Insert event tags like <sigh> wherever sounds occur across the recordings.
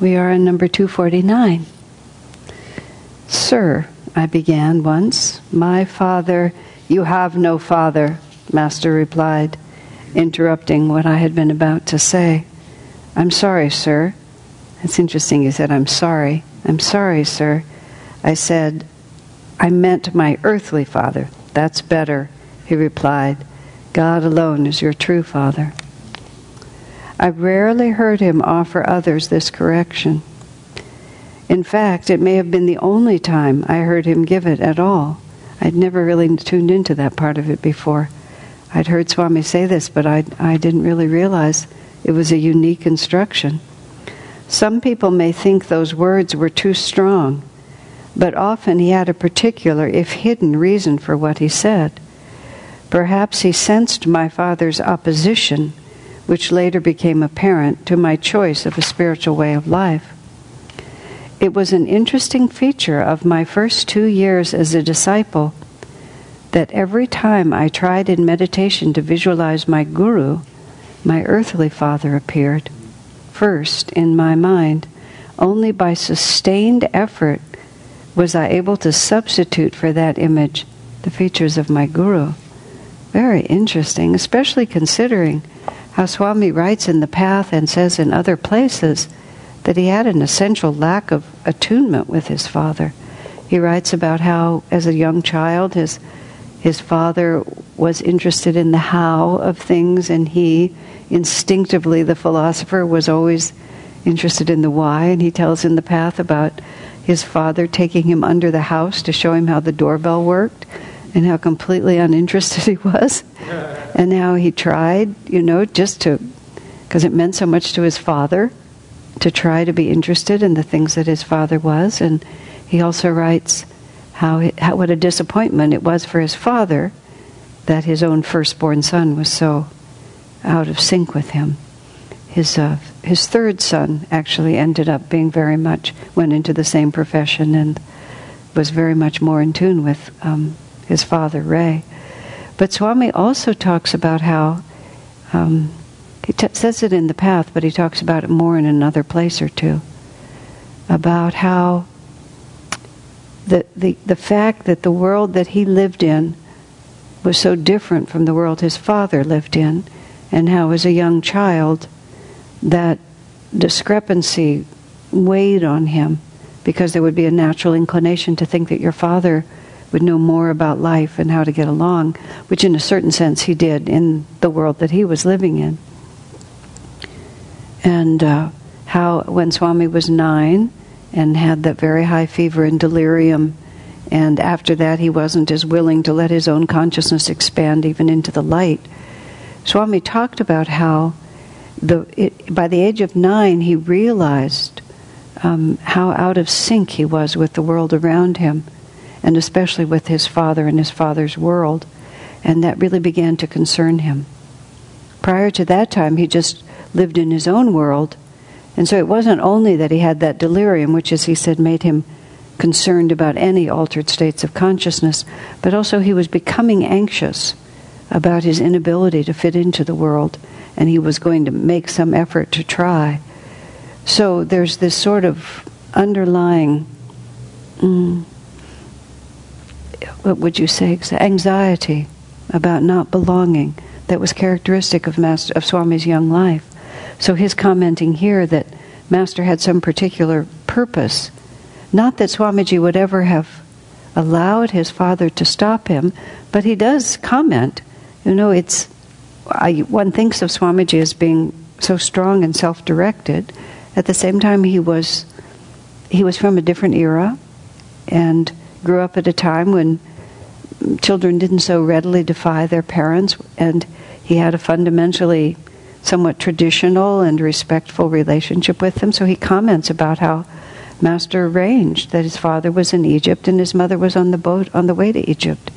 We are on number 249. Sir, I began once, my father, you have no father, Master replied, interrupting what I had been about to say. I'm sorry, sir. It's interesting you said, I'm sorry. I'm sorry, sir. I said, I meant my earthly father. That's better, he replied. God alone is your true father. I've rarely heard him offer others this correction. In fact, it may have been the only time I heard him give it at all. I'd never really tuned into that part of it before. I'd heard Swami say this, but I, I didn't really realize it was a unique instruction. Some people may think those words were too strong, but often he had a particular, if hidden, reason for what he said. Perhaps he sensed my father's opposition which later became apparent to my choice of a spiritual way of life. It was an interesting feature of my first two years as a disciple that every time I tried in meditation to visualize my guru, my earthly father appeared first in my mind. Only by sustained effort was I able to substitute for that image the features of my guru. Very interesting, especially considering how Swami writes in the path and says in other places that he had an essential lack of attunement with his father. He writes about how, as a young child, his his father was interested in the how of things, and he, instinctively, the philosopher, was always interested in the why. And he tells in the path about his father taking him under the house to show him how the doorbell worked and how completely uninterested <laughs> he was, and how he tried, you know, just to, because it meant so much to his father, to try to be interested in the things that his father was. And he also writes how, how what a disappointment it was for his father that his own firstborn son was so out of sync with him. His uh, his third son actually ended up being very much went into the same profession and was very much more in tune with um, his father, Ray. But Swami also talks about how, um, he t- says it in the path, but he talks about it more in another place or two, about how the, the, the fact that the world that he lived in was so different from the world his father lived in, and how as a young child that discrepancy weighed on him because there would be a natural inclination to think that your father would know more about life and how to get along, which in a certain sense he did in the world that he was living in. And uh, how, when Swami was nine and had that very high fever and delirium, and after that he wasn't as willing to let his own consciousness expand even into the light, Swami talked about how the, it, by the age of nine he realized um, how out of sync he was with the world around him and especially with his father and his father's world. And that really began to concern him. Prior to that time, he just lived in his own world. And so it wasn't only that he had that delirium, which, as he said, made him concerned about any altered states of consciousness, but also he was becoming anxious about his inability to fit into the world, and he was going to make some effort to try. So there's this sort of underlying mm, what would you say, anxiety about not belonging that was characteristic of Master of Swami's young life. So his commenting here that Master had some particular purpose, not that Swamiji would ever have allowed his father to stop him, but he does comment. You know, it's I, one thinks of Swamiji as being so strong and self-directed. At the same time, he was he was from a different era, and grew up at a time when children didn't so readily defy their parents, and he had a fundamentally somewhat traditional and respectful relationship with them. So he comments about how Master arranged that his father was in Egypt and his mother was on the boat on the way to Egypt.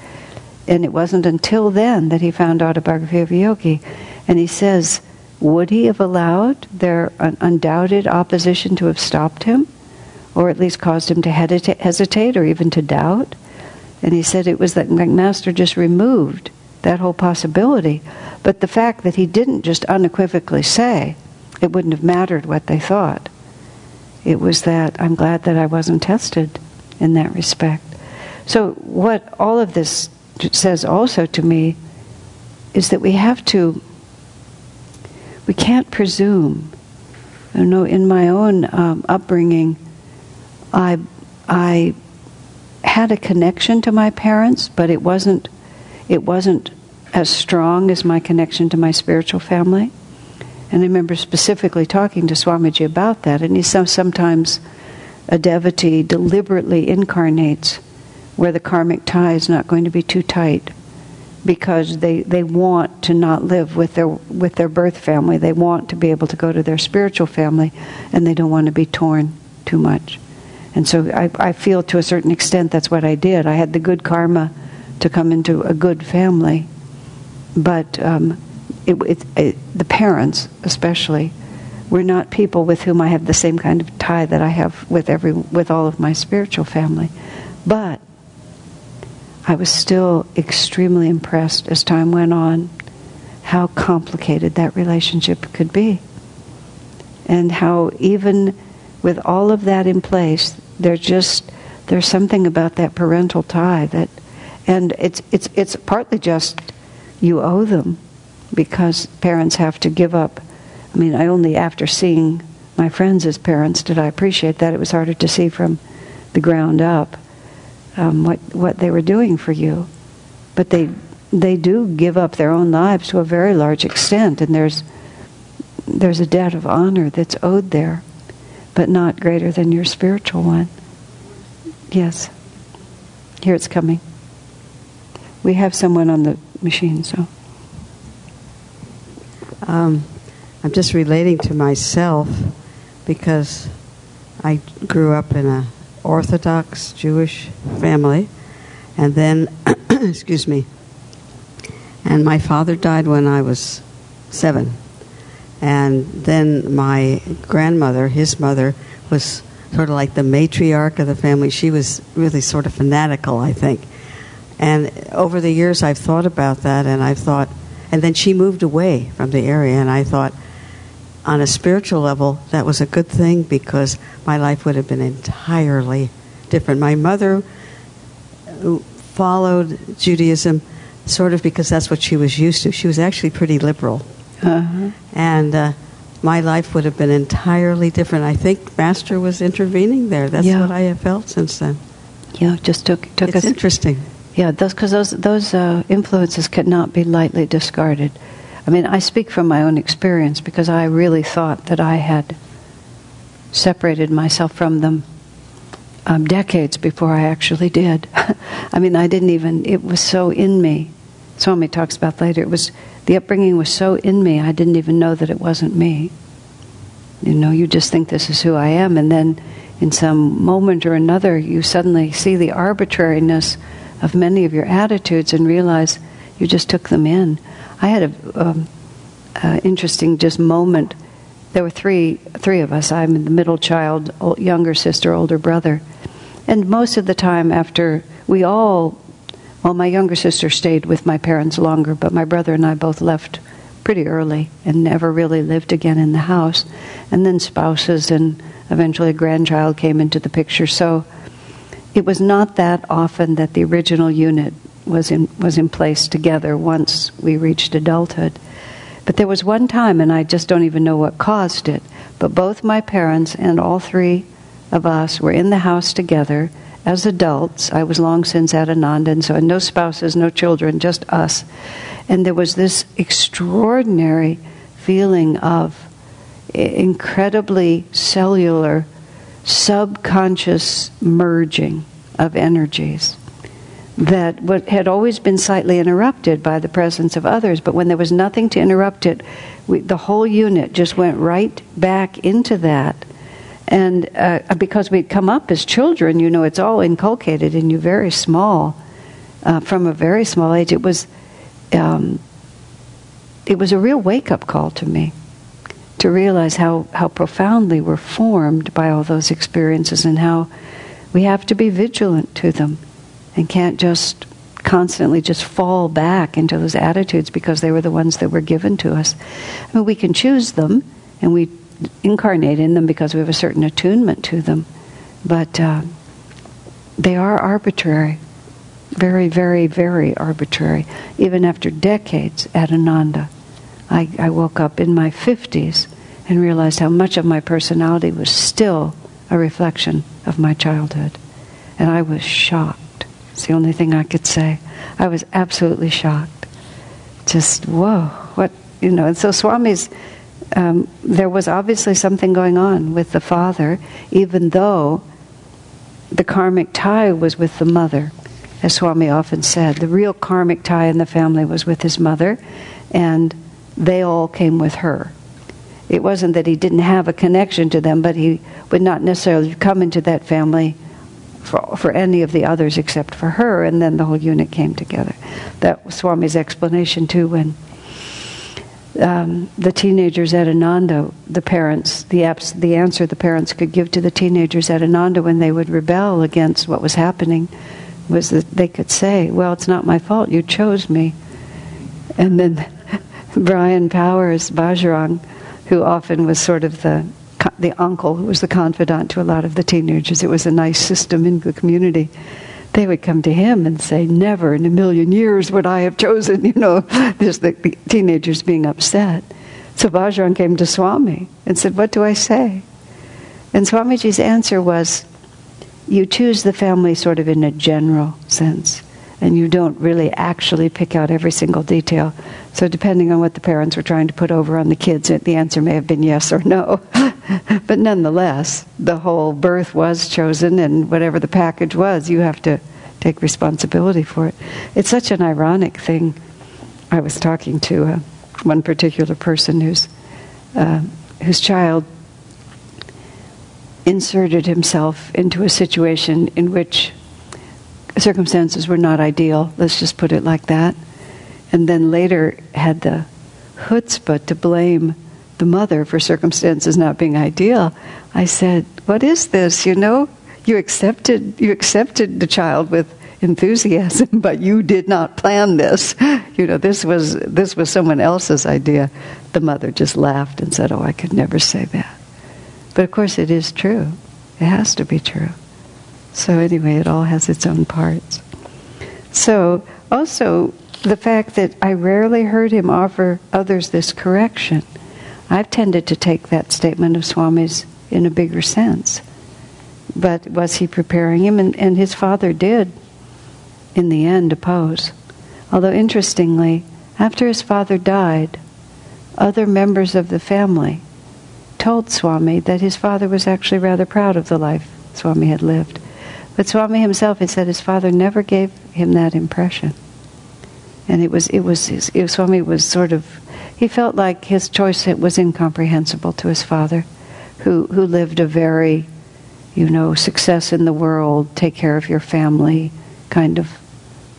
And it wasn't until then that he found autobiography of yogi. And he says, would he have allowed their undoubted opposition to have stopped him? Or at least caused him to hesitate or even to doubt. And he said it was that Master just removed that whole possibility. But the fact that he didn't just unequivocally say, it wouldn't have mattered what they thought. It was that I'm glad that I wasn't tested in that respect. So, what all of this says also to me is that we have to, we can't presume. You know, in my own um, upbringing, I, I had a connection to my parents, but it wasn't, it wasn't as strong as my connection to my spiritual family. And I remember specifically talking to Swamiji about that, and he sometimes a devotee deliberately incarnates where the karmic tie is not going to be too tight because they, they want to not live with their with their birth family. They want to be able to go to their spiritual family and they don't want to be torn too much. And so I, I feel to a certain extent that's what I did. I had the good karma to come into a good family. But um, it, it, it, the parents, especially, were not people with whom I have the same kind of tie that I have with every with all of my spiritual family. But I was still extremely impressed as time went on how complicated that relationship could be. And how even with all of that in place, there's just there's something about that parental tie that and it's it's it's partly just you owe them because parents have to give up. I mean, I only after seeing my friends as parents did I appreciate that. It was harder to see from the ground up um, what what they were doing for you, but they they do give up their own lives to a very large extent, and there's there's a debt of honor that's owed there, but not greater than your spiritual one. Yes, here it's coming. We have someone on the machine, so. Um, I'm just relating to myself because I grew up in a Orthodox Jewish family, and then, <coughs> excuse me, and my father died when I was seven, and then my grandmother, his mother, was sort of like the matriarch of the family. She was really sort of fanatical, I think. And over the years, I've thought about that, and I've thought and then she moved away from the area, and I thought, on a spiritual level, that was a good thing because my life would have been entirely different. My mother followed Judaism sort of because that's what she was used to. She was actually pretty liberal. Uh-huh. And uh, my life would have been entirely different. I think Master was intervening there. That's yeah. what I have felt since then. Yeah, just took took it's us interesting. Yeah, those because those those uh, influences cannot be lightly discarded. I mean, I speak from my own experience because I really thought that I had separated myself from them um, decades before I actually did. <laughs> I mean, I didn't even. It was so in me. Swami talks about later. It was the upbringing was so in me. I didn't even know that it wasn't me. You know, you just think this is who I am, and then in some moment or another, you suddenly see the arbitrariness of many of your attitudes and realize you just took them in. I had a um, uh, interesting just moment. There were three three of us. I'm the middle child, younger sister, older brother, and most of the time after we all, well, my younger sister stayed with my parents longer, but my brother and I both left pretty early and never really lived again in the house. And then spouses and eventually a grandchild came into the picture. So it was not that often that the original unit was in, was in place together once we reached adulthood. But there was one time, and I just don't even know what caused it, but both my parents and all three of us were in the house together as adults. I was long since at Ananda, and so no spouses, no children, just us. And there was this extraordinary feeling of incredibly cellular subconscious merging of energies that had always been slightly interrupted by the presence of others, but when there was nothing to interrupt it, we, the whole unit just went right back into that. And uh, because we'd come up as children, you know, it's all inculcated in you very small, uh, from a very small age. It was, um, it was a real wake up call to me to realize how, how profoundly we're formed by all those experiences and how we have to be vigilant to them and can't just constantly just fall back into those attitudes because they were the ones that were given to us. I mean, we can choose them and we incarnate in them because we have a certain attunement to them, but uh, they are arbitrary. Very, very, very arbitrary. Even after decades at Ananda, I, I woke up in my 50s and realized how much of my personality was still a reflection of my childhood. And I was shocked. It's the only thing I could say. I was absolutely shocked. Just, whoa, what, you know. And so Swami's, um, there was obviously something going on with the father, even though the karmic tie was with the mother. As Swami often said, the real karmic tie in the family was with his mother, and they all came with her. It wasn't that he didn't have a connection to them, but he would not necessarily come into that family for, for any of the others except for her, and then the whole unit came together. That was Swami's explanation too when um, the teenagers at Ananda, the parents, the, abs- the answer the parents could give to the teenagers at Ananda when they would rebel against what was happening was that they could say, Well, it's not my fault, you chose me. And then <laughs> Brian Powers, Bajrang, who often was sort of the the uncle who was the confidant to a lot of the teenagers. It was a nice system in the community. They would come to him and say, "Never in a million years would I have chosen." <laughs> You know, just the, the teenagers being upset. So Bajrang came to Swami and said, "What do I say?" And Swamiji's answer was, "You choose the family sort of in a general sense." And you don't really actually pick out every single detail. So, depending on what the parents were trying to put over on the kids, the answer may have been yes or no. <laughs> but nonetheless, the whole birth was chosen, and whatever the package was, you have to take responsibility for it. It's such an ironic thing. I was talking to uh, one particular person whose uh, whose child inserted himself into a situation in which circumstances were not ideal, let's just put it like that. And then later had the chutzpah to blame the mother for circumstances not being ideal. I said, "What is this? You know, you accepted you accepted the child with enthusiasm, <laughs> but you did not plan this. <laughs> You know, this was this was someone else's idea." The mother just laughed and said, "Oh, I could never say that." But of course, it is true. It has to be true. So, anyway, it all has its own parts. So, also, the fact that I rarely heard him offer others this correction. I've tended to take that statement of Swami's in a bigger sense. But was he preparing him? And, and his father did, in the end, oppose. Although, interestingly, after his father died, other members of the family told Swami that his father was actually rather proud of the life Swami had lived. But Swami himself, he said his father never gave him that impression. And it was, it was, it, Swami was sort of, he felt like his choice was incomprehensible to his father, who, who lived a very, you know, success in the world, take care of your family, kind of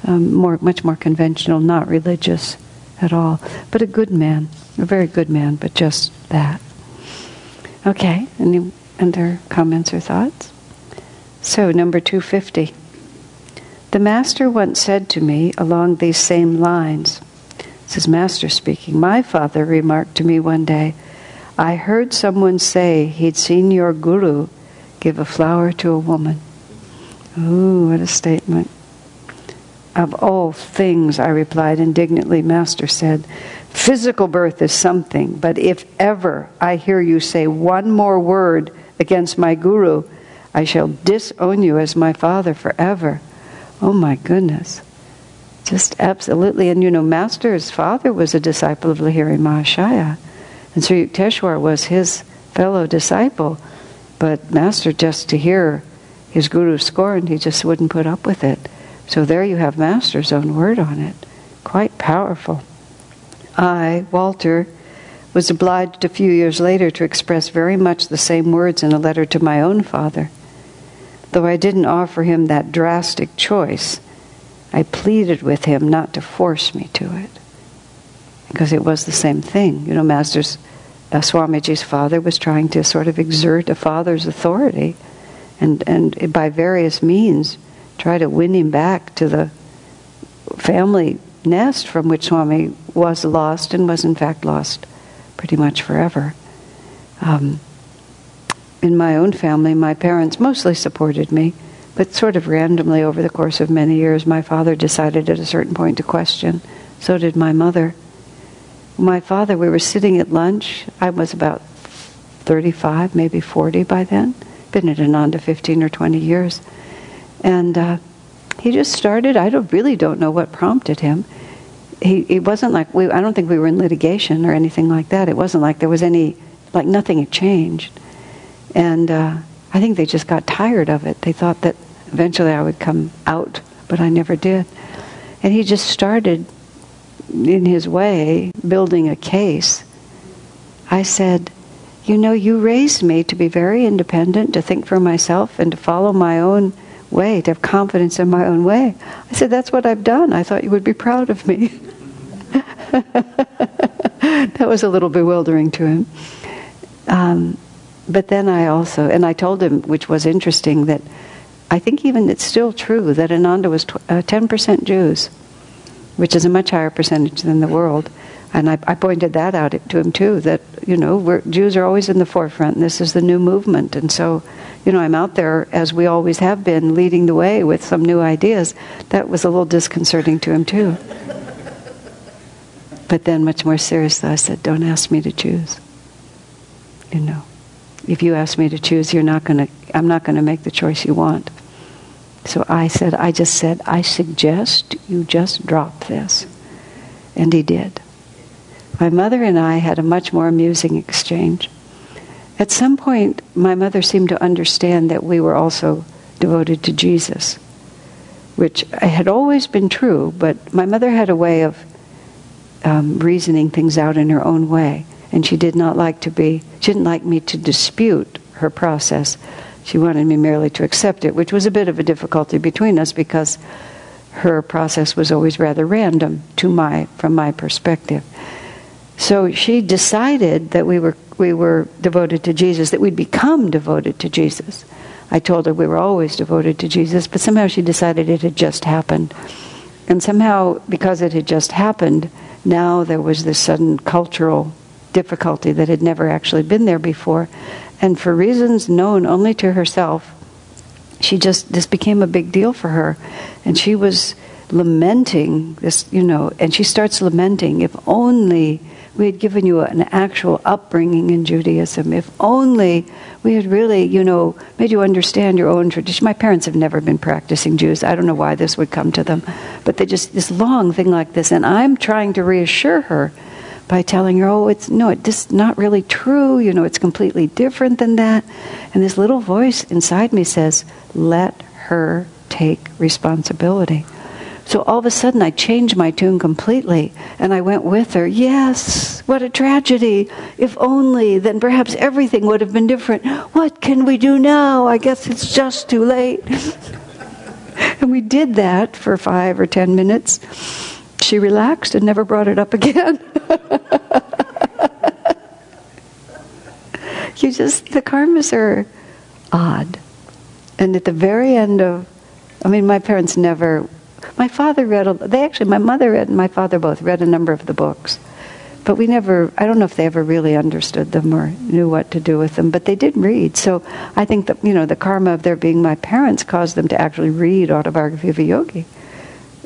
um, more, much more conventional, not religious at all, but a good man, a very good man, but just that. Okay, any other comments or thoughts? So, number 250. The Master once said to me along these same lines, this is Master speaking, my father remarked to me one day, I heard someone say he'd seen your guru give a flower to a woman. Ooh, what a statement. Of all things, I replied indignantly, Master said, physical birth is something, but if ever I hear you say one more word against my guru, I shall disown you as my father forever. Oh my goodness. Just absolutely. And you know, Master's father was a disciple of Lahiri Mahashaya. And Sri Yukteswar was his fellow disciple. But Master, just to hear his guru scorned, he just wouldn't put up with it. So there you have Master's own word on it. Quite powerful. I, Walter, was obliged a few years later to express very much the same words in a letter to my own father. Though I didn't offer him that drastic choice, I pleaded with him not to force me to it. Because it was the same thing. You know, Master's uh, Swamiji's father was trying to sort of exert a father's authority and, and by various means try to win him back to the family nest from which Swami was lost and was in fact lost pretty much forever. Um, in my own family, my parents mostly supported me, but sort of randomly over the course of many years, my father decided at a certain point to question. So did my mother. My father, we were sitting at lunch. I was about 35, maybe 40 by then. Been at Ananda 15 or 20 years. And uh, he just started, I don't, really don't know what prompted him. He, it wasn't like, we, I don't think we were in litigation or anything like that. It wasn't like there was any, like nothing had changed. And uh, I think they just got tired of it. They thought that eventually I would come out, but I never did. And he just started, in his way, building a case. I said, You know, you raised me to be very independent, to think for myself, and to follow my own way, to have confidence in my own way. I said, That's what I've done. I thought you would be proud of me. <laughs> that was a little bewildering to him. Um, but then I also, and I told him, which was interesting, that I think even it's still true that Ananda was tw- uh, 10% Jews, which is a much higher percentage than the world. And I, I pointed that out to him too, that, you know, Jews are always in the forefront, and this is the new movement. And so, you know, I'm out there, as we always have been, leading the way with some new ideas. That was a little disconcerting to him too. but then, much more seriously, I said, don't ask me to choose. You know if you ask me to choose, you're not going to, I'm not going to make the choice you want. So I said, I just said, I suggest you just drop this. And he did. My mother and I had a much more amusing exchange. At some point, my mother seemed to understand that we were also devoted to Jesus, which had always been true, but my mother had a way of um, reasoning things out in her own way and she did not like to be, she didn't like me to dispute her process. She wanted me merely to accept it, which was a bit of a difficulty between us because her process was always rather random to my, from my perspective. So she decided that we were, we were devoted to Jesus, that we'd become devoted to Jesus. I told her we were always devoted to Jesus, but somehow she decided it had just happened. And somehow, because it had just happened, now there was this sudden cultural difficulty that had never actually been there before. And for reasons known only to herself, she just, this became a big deal for her. And she was lamenting this, you know, and she starts lamenting if only we had given you an actual upbringing in Judaism, if only we had really, you know, made you understand your own tradition. My parents have never been practicing Jews. I don't know why this would come to them, but they just, this long thing like this. And I'm trying to reassure her by telling her, oh, it's no, it's not really true. You know, it's completely different than that. And this little voice inside me says, let her take responsibility. So all of a sudden, I changed my tune completely, and I went with her. Yes, what a tragedy! If only, then perhaps everything would have been different. What can we do now? I guess it's just too late. <laughs> and we did that for five or ten minutes. She relaxed and never brought it up <laughs> again. <laughs> you just, the karmas are odd. And at the very end of, I mean, my parents never, my father read, a, they actually, my mother read and my father both read a number of the books. But we never, I don't know if they ever really understood them or knew what to do with them, but they did read. So I think that, you know, the karma of their being my parents caused them to actually read Autobiography of a Yogi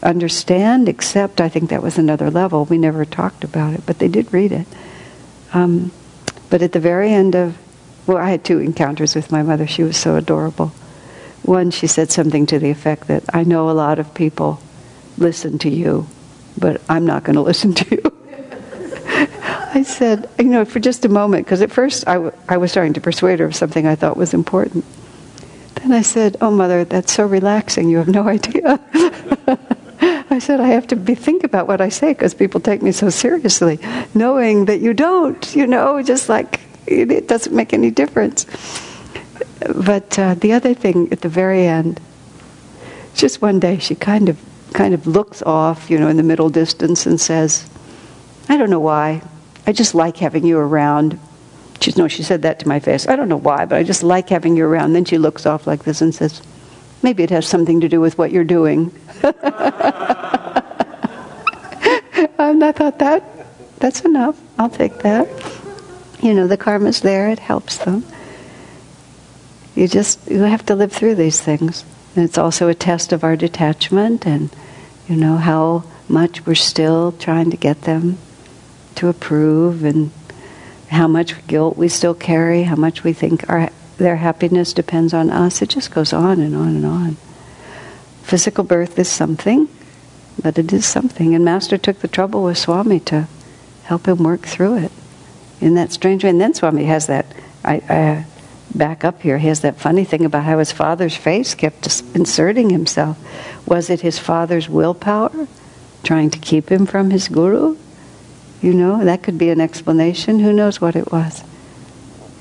understand, accept, I think that was another level. We never talked about it, but they did read it. Um, but at the very end of, well, I had two encounters with my mother. She was so adorable. One, she said something to the effect that, I know a lot of people listen to you, but I'm not going <laughs> to listen to you. I said, you know, for just a moment, because at first I, w- I was trying to persuade her of something I thought was important. Then I said, Oh, mother, that's so relaxing, you have no <laughs> idea. <laughs> <laughs> I said, I have to be, think about what I say because people take me so seriously, knowing that you don't, you know, just like it, it doesn't make any difference. But uh, the other thing at the very end, just one day she kind of kind of looks off, you know, in the middle distance and says, I don't know why. I just like having you around. She, no, she said that to my face. I don't know why, but I just like having you around. Then she looks off like this and says, Maybe it has something to do with what you're doing. and <laughs> um, I thought that that's enough. I'll take that. you know, the karma's there, it helps them. You just, you have to live through these things. And it's also a test of our detachment and, you know, how much we're still trying to get them to approve and how much guilt we still carry, how much we think our, their happiness depends on us. It just goes on and on and on. Physical birth is something, but it is something. And Master took the trouble with Swami to help him work through it in that strange way. And then Swami has that, I, I back up here, he has that funny thing about how his father's face kept inserting himself. Was it his father's willpower trying to keep him from his guru? You know, that could be an explanation. Who knows what it was?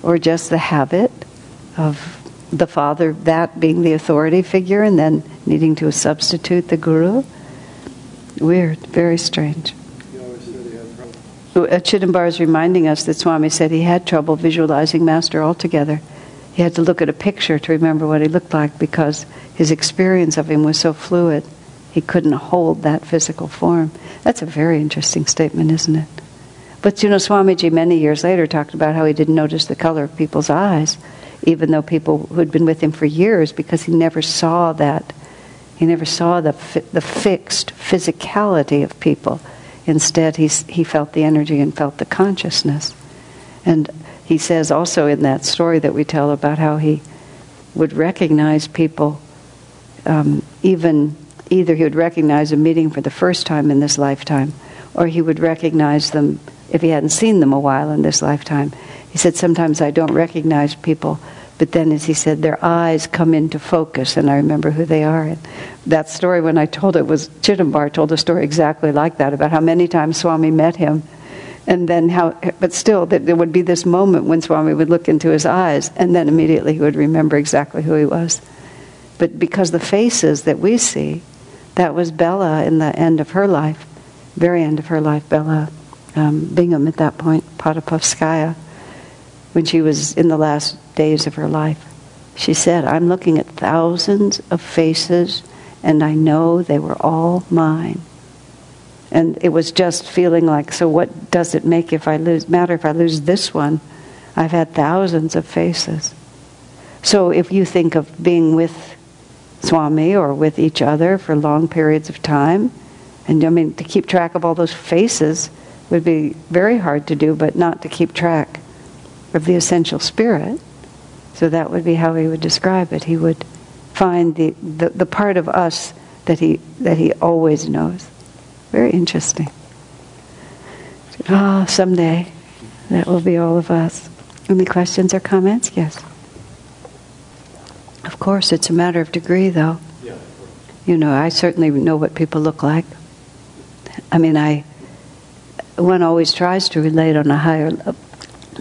Or just the habit of the father, that being the authority figure, and then needing to substitute the guru. Weird, very strange. Uh, Chidambar is reminding us that Swami said he had trouble visualizing Master altogether. He had to look at a picture to remember what he looked like because his experience of him was so fluid. He couldn't hold that physical form. That's a very interesting statement, isn't it? But you know, Swamiji many years later talked about how he didn't notice the color of people's eyes, even though people who'd been with him for years, because he never saw that. He never saw the, fi- the fixed physicality of people. Instead, he, he felt the energy and felt the consciousness. And he says also in that story that we tell about how he would recognize people, um, even either he would recognize a meeting for the first time in this lifetime, or he would recognize them if he hadn't seen them a while in this lifetime. He said, Sometimes I don't recognize people, but then, as he said, their eyes come into focus, and I remember who they are. And that story, when I told it, was Chidambar told a story exactly like that about how many times Swami met him. And then how, but still, there would be this moment when Swami would look into his eyes, and then immediately he would remember exactly who he was. But because the faces that we see, that was Bella in the end of her life, very end of her life, Bella um, Bingham at that point, Padapavskaya, when she was in the last days of her life. She said, I'm looking at thousands of faces and I know they were all mine. And it was just feeling like, so what does it make if I lose matter if I lose this one? I've had thousands of faces. So if you think of being with Swami or with each other for long periods of time. And I mean, to keep track of all those faces would be very hard to do, but not to keep track of the essential spirit. So that would be how he would describe it. He would find the, the, the part of us that he, that he always knows. Very interesting. Ah, oh, someday that will be all of us. Any questions or comments? Yes. Of course, it's a matter of degree, though. Yeah. You know, I certainly know what people look like. I mean, I one always tries to relate on a higher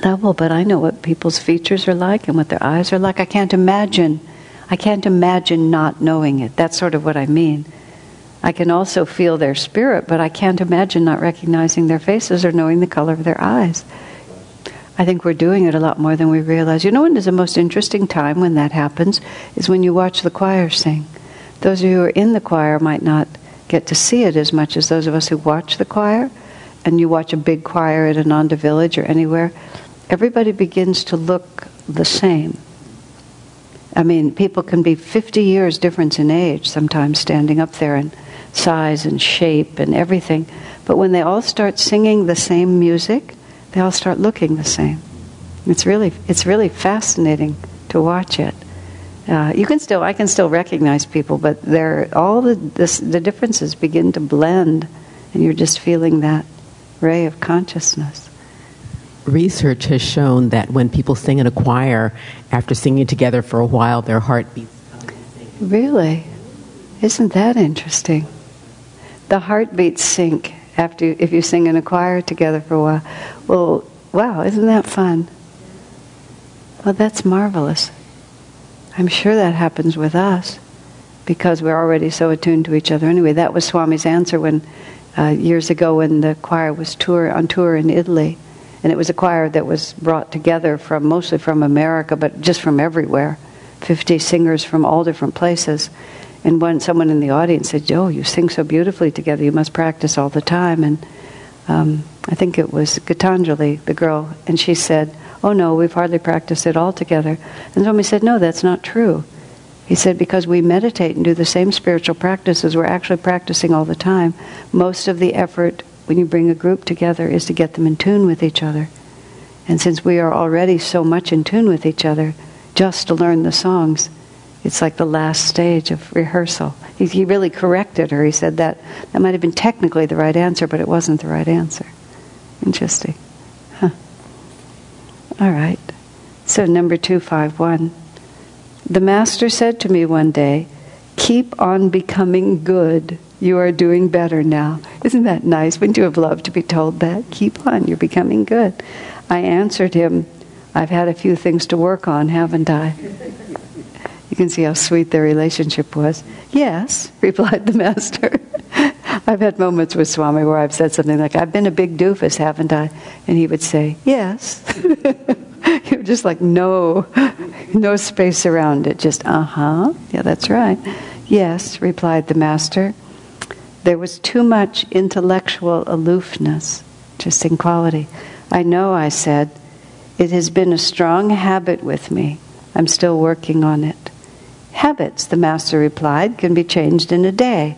level, but I know what people's features are like and what their eyes are like. I can't imagine. I can't imagine not knowing it. That's sort of what I mean. I can also feel their spirit, but I can't imagine not recognizing their faces or knowing the color of their eyes. I think we're doing it a lot more than we realize. You know when is the most interesting time when that happens? Is when you watch the choir sing. Those of you who are in the choir might not get to see it as much as those of us who watch the choir. And you watch a big choir at Ananda Village or anywhere, everybody begins to look the same. I mean, people can be 50 years difference in age sometimes standing up there in size and shape and everything. But when they all start singing the same music, they all start looking the same. It's really, it's really fascinating to watch it. Uh, you can still, I can still recognize people, but they're, all the, this, the differences begin to blend, and you're just feeling that ray of consciousness. Research has shown that when people sing in a choir, after singing together for a while, their heart beats. Really? Isn't that interesting? The heartbeats sync after if you sing in a choir together for a while. Well, wow, isn't that fun? Well, that's marvelous. I'm sure that happens with us because we're already so attuned to each other. Anyway, that was Swami's answer when uh, years ago when the choir was tour on tour in Italy, and it was a choir that was brought together from mostly from America, but just from everywhere. Fifty singers from all different places, and when someone in the audience said, "Oh, you sing so beautifully together. You must practice all the time." And um, I think it was Gitanjali, the girl, and she said, Oh no, we've hardly practiced it all together. And Swami said, No, that's not true. He said, Because we meditate and do the same spiritual practices, we're actually practicing all the time. Most of the effort when you bring a group together is to get them in tune with each other. And since we are already so much in tune with each other, just to learn the songs, it's like the last stage of rehearsal. He, he really corrected her. He said that that might have been technically the right answer, but it wasn't the right answer. Interesting. Huh. All right. So, number 251. The Master said to me one day, Keep on becoming good. You are doing better now. Isn't that nice? Wouldn't you have loved to be told that? Keep on, you're becoming good. I answered him, I've had a few things to work on, haven't I? You can see how sweet their relationship was. Yes, <laughs> replied the Master. <laughs> I've had moments with Swami where I've said something like, I've been a big doofus, haven't I? And he would say, Yes. <laughs> <laughs> You're just like, No, <laughs> no space around it. Just, uh huh. Yeah, that's right. Yes, replied the Master. There was too much intellectual aloofness. Interesting quality. I know, I said. It has been a strong habit with me. I'm still working on it. Habits, the Master replied, can be changed in a day.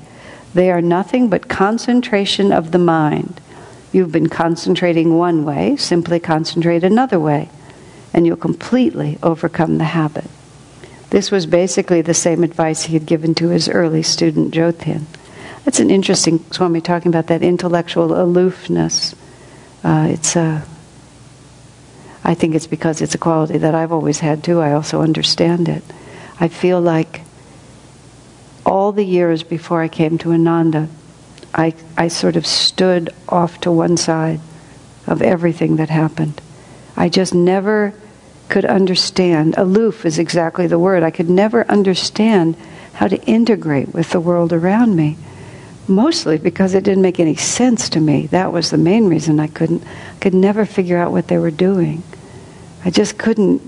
They are nothing but concentration of the mind. You've been concentrating one way, simply concentrate another way, and you'll completely overcome the habit. This was basically the same advice he had given to his early student Jyotin. That's an interesting Swami talking about that intellectual aloofness. Uh, it's a, I think it's because it's a quality that I've always had too. I also understand it. I feel like all the years before I came to Ananda, I, I sort of stood off to one side of everything that happened. I just never could understand. Aloof is exactly the word. I could never understand how to integrate with the world around me. Mostly because it didn't make any sense to me. That was the main reason I couldn't could never figure out what they were doing. I just couldn't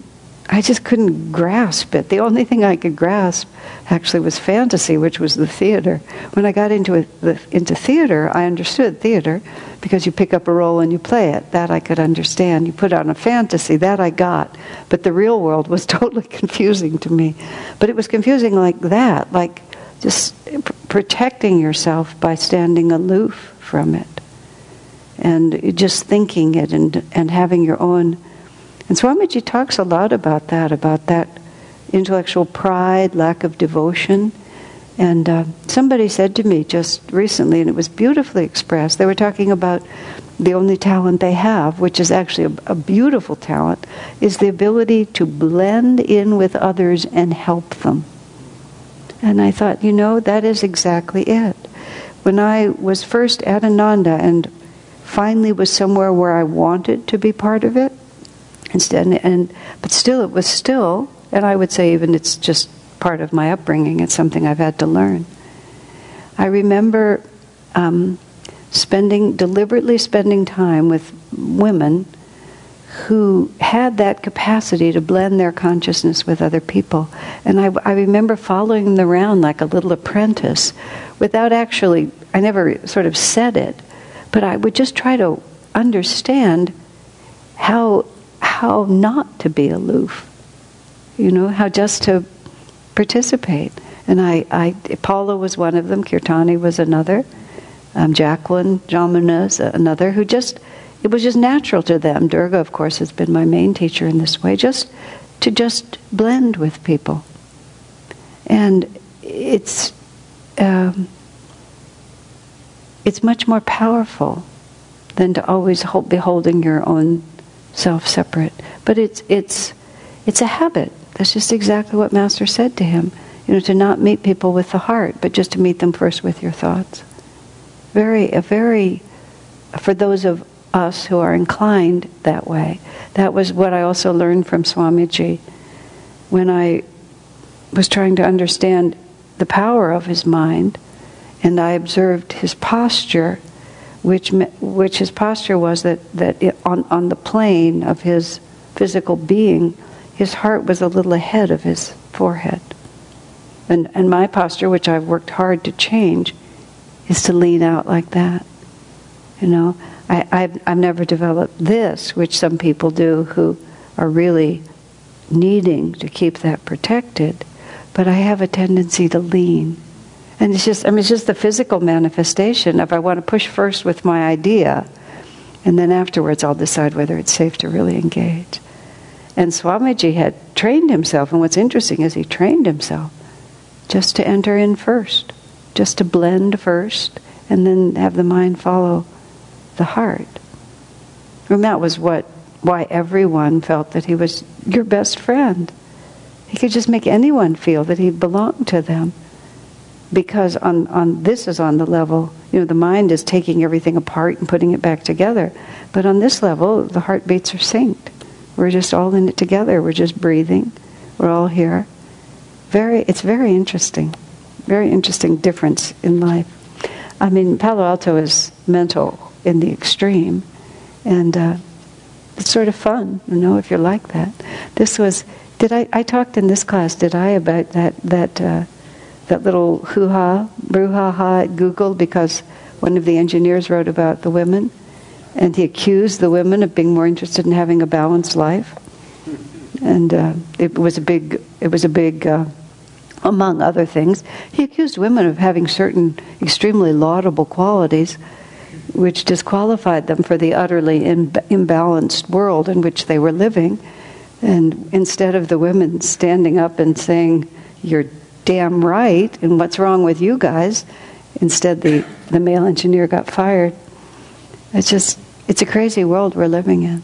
I just couldn't grasp it. The only thing I could grasp actually was fantasy, which was the theater. When I got into the, into theater, I understood theater because you pick up a role and you play it. That I could understand. You put on a fantasy, that I got. But the real world was <laughs> totally confusing to me. But it was confusing like that, like just protecting yourself by standing aloof from it and just thinking it and, and having your own and Swamiji talks a lot about that, about that intellectual pride, lack of devotion. And uh, somebody said to me just recently, and it was beautifully expressed, they were talking about the only talent they have, which is actually a, a beautiful talent, is the ability to blend in with others and help them. And I thought, you know, that is exactly it. When I was first at Ananda and finally was somewhere where I wanted to be part of it, instead and, and but still it was still and i would say even it's just part of my upbringing it's something i've had to learn i remember um, spending deliberately spending time with women who had that capacity to blend their consciousness with other people. And I, I, remember following them around like a little apprentice without actually, I never sort of said it, but I would just try to understand how how not to be aloof, you know, how just to participate. And I, I Paula was one of them, Kirtani was another, um, Jacqueline Jamuna is another, who just, it was just natural to them. Durga, of course, has been my main teacher in this way, just to just blend with people. And it's, um, it's much more powerful than to always hold, be holding your own self separate. But it's it's it's a habit. That's just exactly what Master said to him. You know, to not meet people with the heart, but just to meet them first with your thoughts. Very a very for those of us who are inclined that way. That was what I also learned from Swamiji when I was trying to understand the power of his mind and I observed his posture which which his posture was that that it, on on the plane of his physical being, his heart was a little ahead of his forehead. And and my posture, which I've worked hard to change, is to lean out like that. You know, I, I've, I've never developed this, which some people do who are really needing to keep that protected. But I have a tendency to lean. And it's just, I mean, it's just the physical manifestation of I want to push first with my idea, and then afterwards I'll decide whether it's safe to really engage. And Swamiji had trained himself, and what's interesting is he trained himself just to enter in first, just to blend first, and then have the mind follow the heart. And that was what why everyone felt that he was your best friend. He could just make anyone feel that he belonged to them. Because on, on this is on the level, you know, the mind is taking everything apart and putting it back together. But on this level, the heartbeats are synced. We're just all in it together. We're just breathing. We're all here. Very, it's very interesting. Very interesting difference in life. I mean, Palo Alto is mental in the extreme, and uh, it's sort of fun, you know, if you're like that. This was. Did I? I talked in this class. Did I about that that uh, that little hoo ha brouhaha at Google because one of the engineers wrote about the women, and he accused the women of being more interested in having a balanced life, and uh, it was a big. It was a big. Uh, among other things, he accused women of having certain extremely laudable qualities which disqualified them for the utterly imbalanced world in which they were living. And instead of the women standing up and saying, You're damn right, and what's wrong with you guys, instead the, the male engineer got fired. It's just, it's a crazy world we're living in.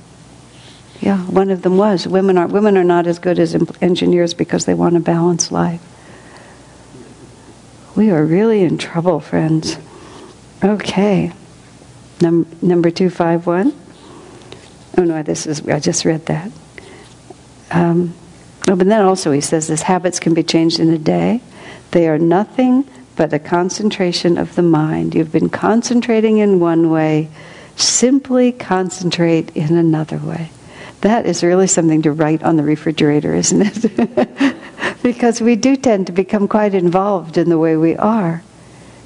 Yeah, one of them was women are women are not as good as engineers because they want a balanced life. We are really in trouble, friends. Okay. Num- number 251. Oh no, this is, I just read that. Um, but then also he says this habits can be changed in a day. They are nothing but a concentration of the mind. You've been concentrating in one way, simply concentrate in another way. That is really something to write on the refrigerator, isn't it? <laughs> because we do tend to become quite involved in the way we are.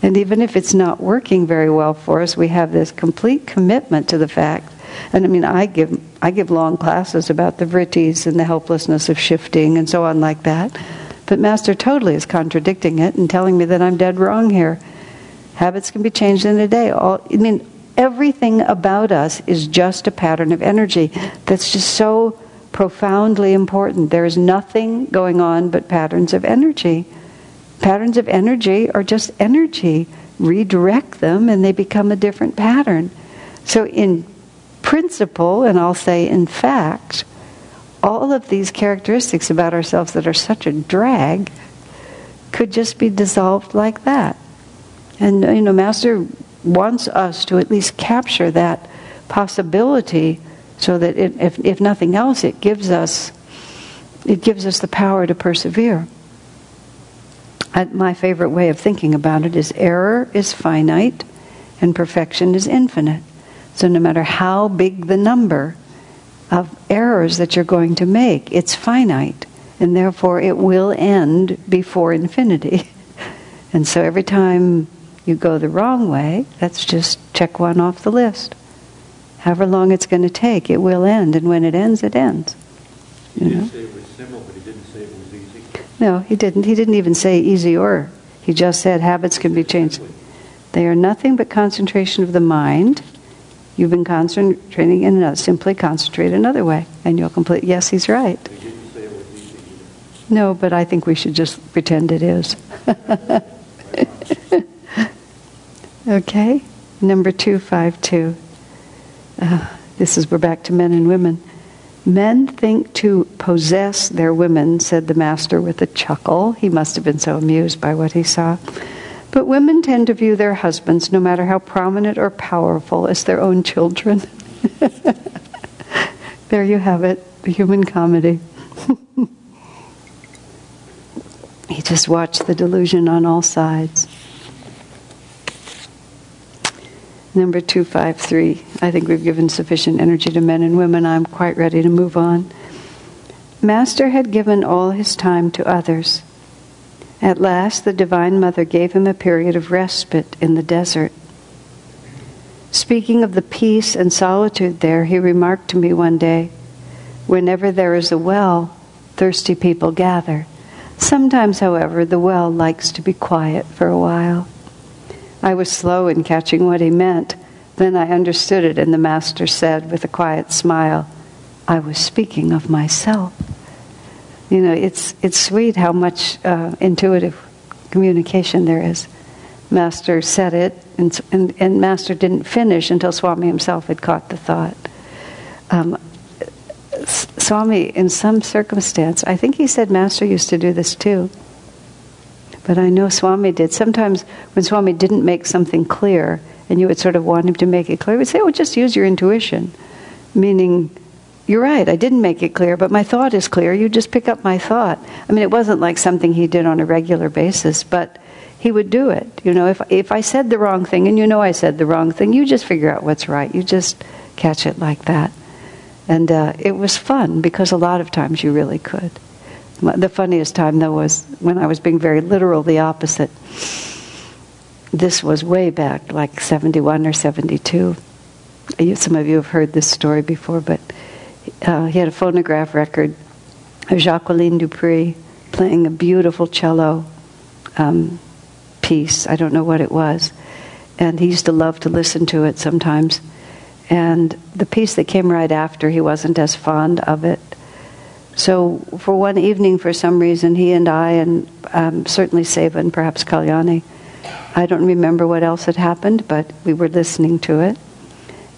And even if it's not working very well for us, we have this complete commitment to the fact. And I mean, I give I give long classes about the vrittis and the helplessness of shifting and so on like that. But Master totally is contradicting it and telling me that I'm dead wrong here. Habits can be changed in a day. All I mean, everything about us is just a pattern of energy. That's just so profoundly important. There is nothing going on but patterns of energy. Patterns of energy are just energy. Redirect them and they become a different pattern. So, in principle, and I'll say in fact, all of these characteristics about ourselves that are such a drag could just be dissolved like that. And, you know, Master wants us to at least capture that possibility so that it, if, if nothing else, it gives us it gives us the power to persevere my favorite way of thinking about it is error is finite and perfection is infinite. So no matter how big the number of errors that you're going to make, it's finite. And therefore it will end before infinity. <laughs> and so every time you go the wrong way, that's just check one off the list. However long it's going to take, it will end. And when it ends, it ends. You know? No, he didn't. He didn't even say easy or. He just said habits can be changed. They are nothing but concentration of the mind. You've been concentrating in another. Simply concentrate another way, and you'll complete. Yes, he's right. No, but I think we should just pretend it is. <laughs> okay, number two five two. Uh, this is we're back to men and women. Men think to possess their women, said the master with a chuckle. He must have been so amused by what he saw. But women tend to view their husbands, no matter how prominent or powerful, as their own children. <laughs> there you have it, the human comedy. <laughs> he just watched the delusion on all sides. Number 253. I think we've given sufficient energy to men and women. I'm quite ready to move on. Master had given all his time to others. At last, the Divine Mother gave him a period of respite in the desert. Speaking of the peace and solitude there, he remarked to me one day Whenever there is a well, thirsty people gather. Sometimes, however, the well likes to be quiet for a while. I was slow in catching what he meant. Then I understood it, and the Master said with a quiet smile, I was speaking of myself. You know, it's, it's sweet how much uh, intuitive communication there is. Master said it, and, and, and, Master didn't finish until Swami himself had caught the thought. Um, Swami, in some circumstance, I think he said Master used to do this too, but I know Swami did. Sometimes when Swami didn't make something clear, and you would sort of want him to make it clear, he would say, Oh, just use your intuition. Meaning, you're right, I didn't make it clear, but my thought is clear. You just pick up my thought. I mean, it wasn't like something he did on a regular basis, but he would do it. You know, if, if I said the wrong thing and you know I said the wrong thing, you just figure out what's right. You just catch it like that. And uh, it was fun because a lot of times you really could. The funniest time, though, was when I was being very literal, the opposite. This was way back, like 71 or 72. Some of you have heard this story before, but uh, he had a phonograph record of Jacqueline du Pré playing a beautiful cello. Um, piece. I don't know what it was. And he used to love to listen to it sometimes. And the piece that came right after, he wasn't as fond of it. So for one evening, for some reason, he and I, and um, certainly and perhaps Kalyani, I don't remember what else had happened, but we were listening to it.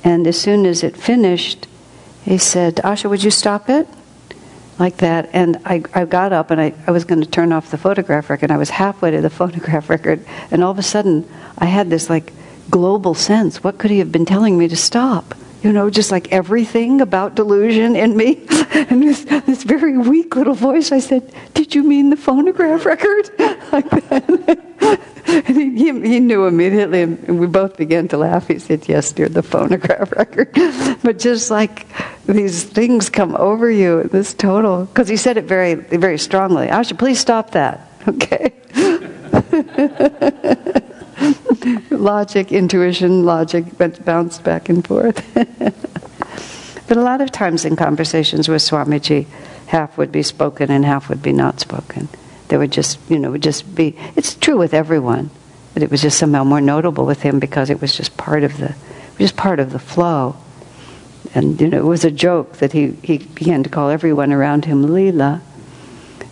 And as soon as it finished, he said, Asha, would you stop it? like that. And I, I got up and I, I was going to turn off the photograph record. I was halfway to the <laughs> photograph record, and all of a sudden I had this like global sense. What could he have been telling me to stop? You know, just like everything about delusion in me. <laughs> and this, this very weak little voice, I said, Did you mean the phonograph record? <laughs> like that. <laughs> he, he, knew immediately, and we both began to laugh. He said, Yes, dear, the phonograph <laughs> record. but just like these things come over you, this total, because he said it very, very strongly. Asha, please stop that. <laughs> Okay? logic, intuition, logic bounced back and forth. but a lot of times in conversations with Swamiji, half would be spoken and half would be not spoken. There would just, you know, would just be. It's true with everyone, but it was just somehow more notable with him because it was just part of the, just part of the flow. And you know, it was a joke that he he began to call everyone around him Leela,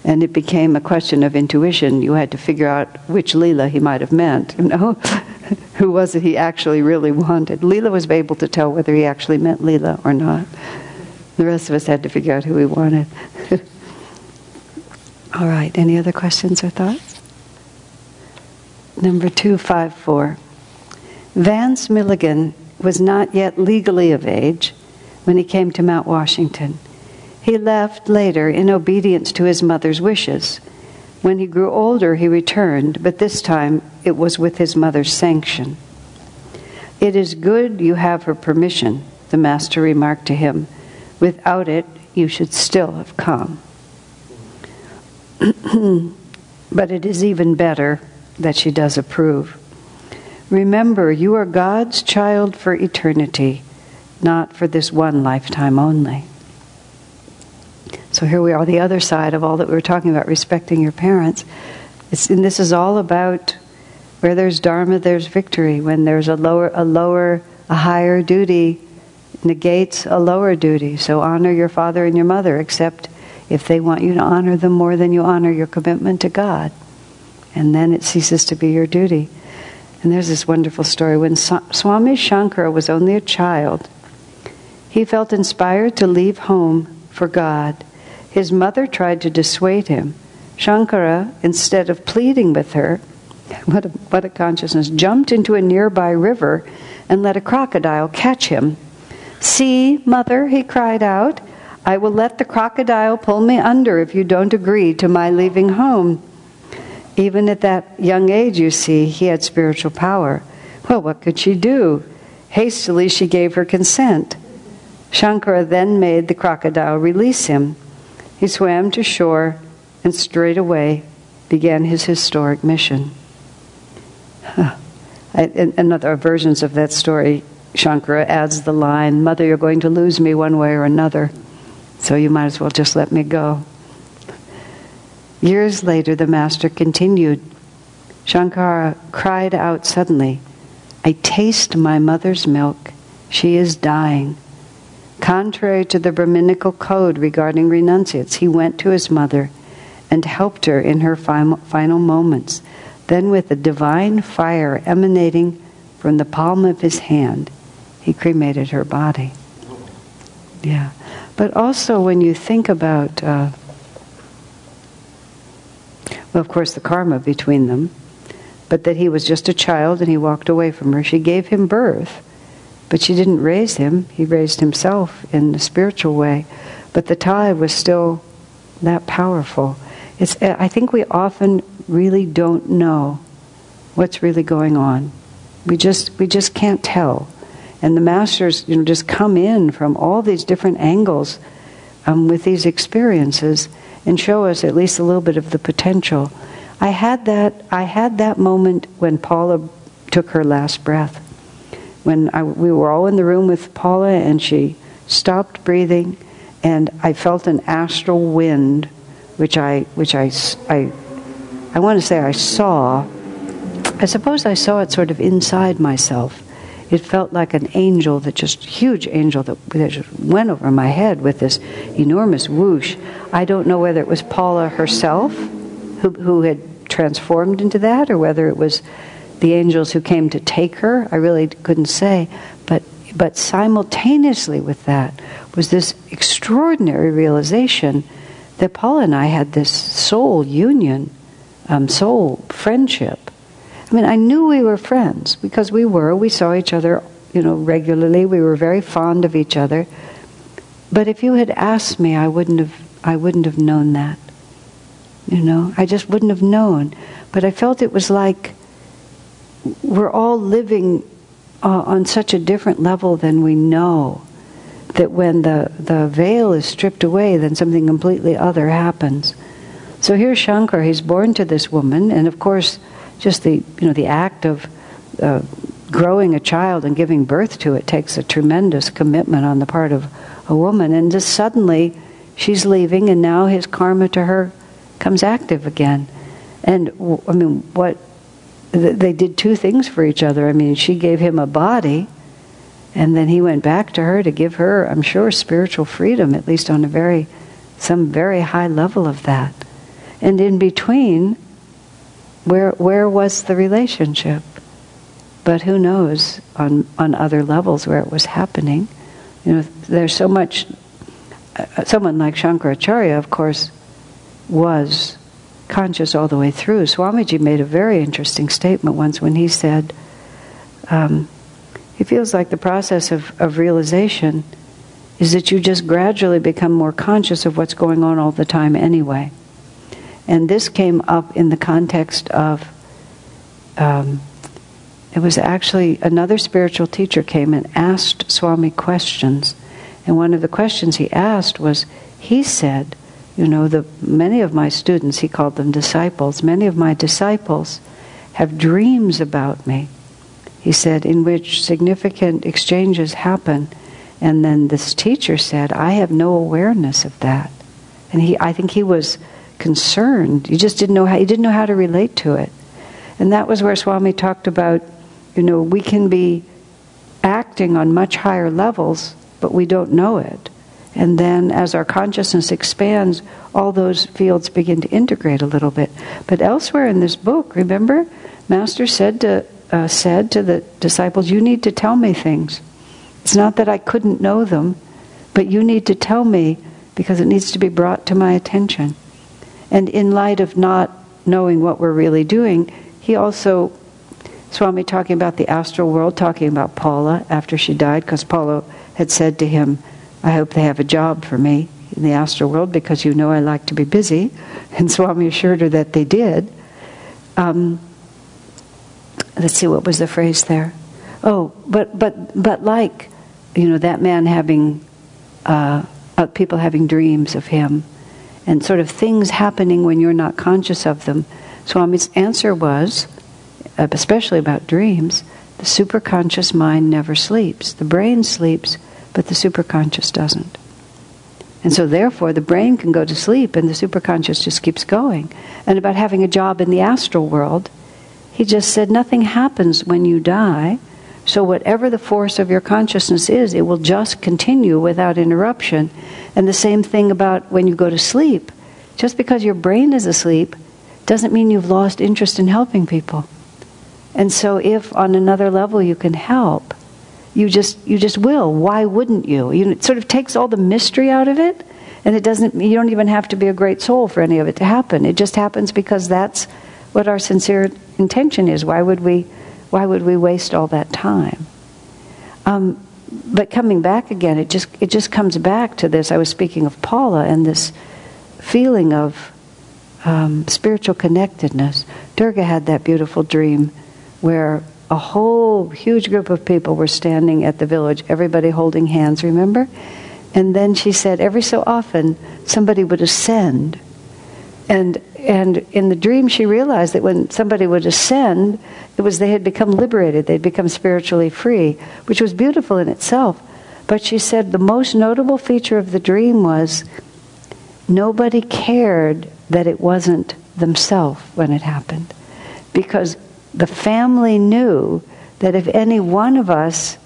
and it became a question of intuition. You had to figure out which Leela he might have meant. You know, <laughs> who was it he actually really wanted? Leela was able to tell whether he actually meant Leela or not. The rest of us had to figure out who he wanted. <laughs> All right, any other questions or thoughts? Number 254. Vance Milligan was not yet legally of age when he came to Mount Washington. He left later in obedience to his mother's wishes. When he grew older, he returned, but this time it was with his mother's sanction. It is good you have her permission, the master remarked to him. Without it, you should still have come. <clears throat> but it is even better that she does approve. Remember, you are God's child for eternity, not for this one lifetime only. So here we are, the other side of all that we were talking about, respecting your parents. It's, and this is all about where there's dharma, there's victory. When there's a lower, a lower, a higher duty negates a lower duty. So honor your father and your mother, except if they want you to honor them more than you honor your commitment to God. And then it ceases to be your duty. And there's this wonderful story. When Swami Shankara was only a child, he felt inspired to leave home for God. His mother tried to dissuade him. Shankara, instead of pleading with her, <laughs> what a, what a consciousness, jumped into a nearby river and let a crocodile catch him. See, mother, he cried out, I will let the crocodile pull me under if you don't agree to my leaving home. Even at that young age, you see, he had spiritual power. Well, what could she do? Hastily, she gave her consent. Shankara then made the crocodile release him. He swam to shore and straightway began his historic mission. Huh. I, and other versions of that story Shankara adds the line, Mother, you're going to lose me one way or another, so you might as well just let me go. Years later, the master continued. Shankara cried out suddenly, I taste my mother's milk. She is dying. Contrary to the Brahminical code regarding renunciates, he went to his mother and helped her in her final moments. Then, with a divine fire emanating from the palm of his hand, he cremated her body. Yeah. But also, when you think about, uh, well, of course, the karma between them, but that he was just a child and he walked away from her. She gave him birth, but she didn't raise him. He raised himself in the spiritual way. But the tie was still that powerful. It's, I think we often really don't know what's really going on. We just, we just can't tell. And the masters you know, just come in from all these different angles um, with these experiences and show us at least a little bit of the potential I had that. I had that moment when Paula took her last breath. When I, we were all in the room with Paula, and she stopped breathing, and I felt an astral wind, which I, which I, I, I want to say I saw. I suppose I saw it sort of inside myself. It felt like an angel that just huge angel that, that just went over my head with this enormous whoosh. I don't know whether it was Paula herself who, who had transformed into that or whether it was the angels who came to take her. I really couldn't say. But, but simultaneously with that was this extraordinary realization that Paul and I had this soul union, um, soul friendship. I mean, I knew we were friends because we were. We saw each other, you know, regularly. We were very fond of each other. But if you had asked me, I wouldn't have. I wouldn't have known that. You know, I just wouldn't have known. But I felt it was like we're all living uh, on such a different level than we know. That when the, the veil is stripped away, then something completely other happens. So here's Shankar. He's born to this woman, and of course, just the you know the act of uh, growing a child and giving birth to it takes a tremendous commitment on the part of a woman. And just suddenly, she's leaving, and now his karma to her comes active again. And I mean, what they did two things for each other. I mean, she gave him a body, and then he went back to her to give her, I'm sure, spiritual freedom, at least on a very, some very high level of that. And in between, where where was the relationship? But who knows on on other levels where it was happening? You know, there's so much. Uh, someone like Shankaracharya, of course, was conscious all the way through. Swamiji made a very interesting statement once when he said, um, he feels like the process of, of realization is that you just gradually become more conscious of what's going on all the time anyway. And this came up in the context of, um, it was actually another spiritual teacher came and asked Swami questions. And one of the questions he asked was, he said, you know, the, many of my students, he called them disciples, many of my disciples have dreams about me. He said, in which significant exchanges happen. And then this teacher said, I have no awareness of that. And he, I think he was concerned. You just didn't know how, you didn't know how to relate to it. And that was where Swami talked about, you know, we can be acting on much higher levels, but we don't know it. And then as our consciousness expands, all those fields begin to integrate a little bit. But elsewhere in this book, remember, Master said to, uh, said to the disciples, You need to tell me things. It's not that I couldn't know them, but you need to tell me because it needs to be brought to my attention. And in light of not knowing what we're really doing, he also, Swami talking about the astral world, talking about Paula after she died, because Paula had said to him, I hope they have a job for me in the astral world because you know I like to be busy. <laughs> And Swami assured her that they did. Um, let's see, what was the phrase there? Oh, but but but like, you know, that man having uh, uh, people having dreams of him, and sort of things happening when you're not conscious of them. Swami's answer was, uh, especially about dreams, The superconscious mind never sleeps. The brain sleeps, but the superconscious doesn't. And so, therefore, the brain can go to sleep and the superconscious just keeps going. And about having a job in the astral world, he just said nothing happens when you die. So, whatever the force of your consciousness is, it will just continue without interruption. And the same thing about when you go to sleep. Just because your brain is asleep doesn't mean you've lost interest in helping people. And so, if on another level you can help, you just you just will. Why wouldn't you? you it sort of takes all the mystery out of it, and it doesn't. You don't even have to be a great soul for any of it to happen. It just happens because that's what our sincere intention is. Why would we? Why would we waste all that time? Um, but coming back again, it just it just comes back to this. I was speaking of Paula and this feeling of um, spiritual connectedness. Durga had that beautiful dream where a whole huge group of people were standing at the village, everybody holding hands, remember? And then she said every so often somebody would ascend. And, and in the dream, she realized that when somebody would ascend, it was they had become liberated, they'd become spiritually free, which was beautiful in itself. But she said the most notable feature of the dream was nobody cared that it wasn't themselves when it happened. Because the family knew that if any one of us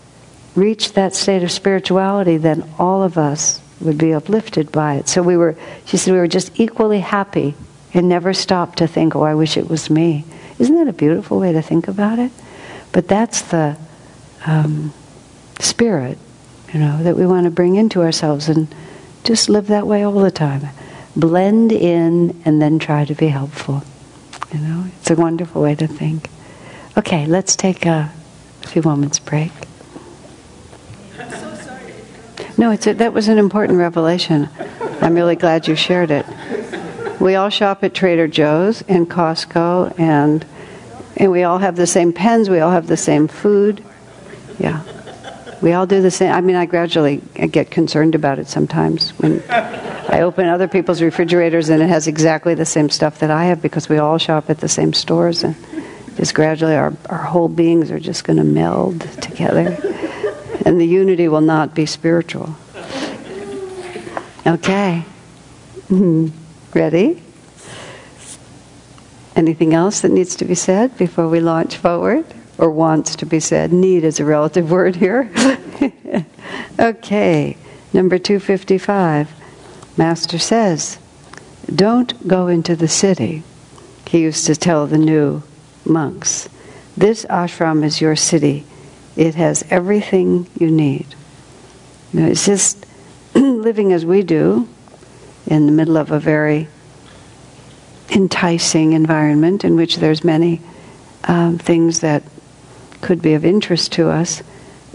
reached that state of spirituality, then all of us would be uplifted by it. So we were, she said, we were just equally happy and never stopped to think, oh, I wish it was me. Isn't that a beautiful way to think about it? But that's the um, spirit, you know, that we want to bring into ourselves and just live that way all the time. Blend in and then try to be helpful. You know, it's a wonderful way to think. Okay, let's take a, a few moments break. No, it's a, that was an important revelation. I'm really glad you shared it. We all shop at Trader Joe's and Costco, and and we all have the same pens. We all have the same food. Yeah, we all do the same. I mean, I gradually get concerned about it sometimes when I open other people's refrigerators and it has exactly the same stuff that I have because we all shop at the same stores and just gradually our, our whole beings are just going to meld together. And the unity will not be spiritual. Okay. Mm-hmm. Ready? Anything else that needs to be said before we launch forward? Or wants to be said? Need is a relative word here. <laughs> okay, number 255. Master says, Don't go into the city. He used to tell the new monks. This ashram is your city. It has everything you need. You know, it's just <clears throat> living as we do in the middle of a very enticing environment in which there's many um, things that could be of interest to us.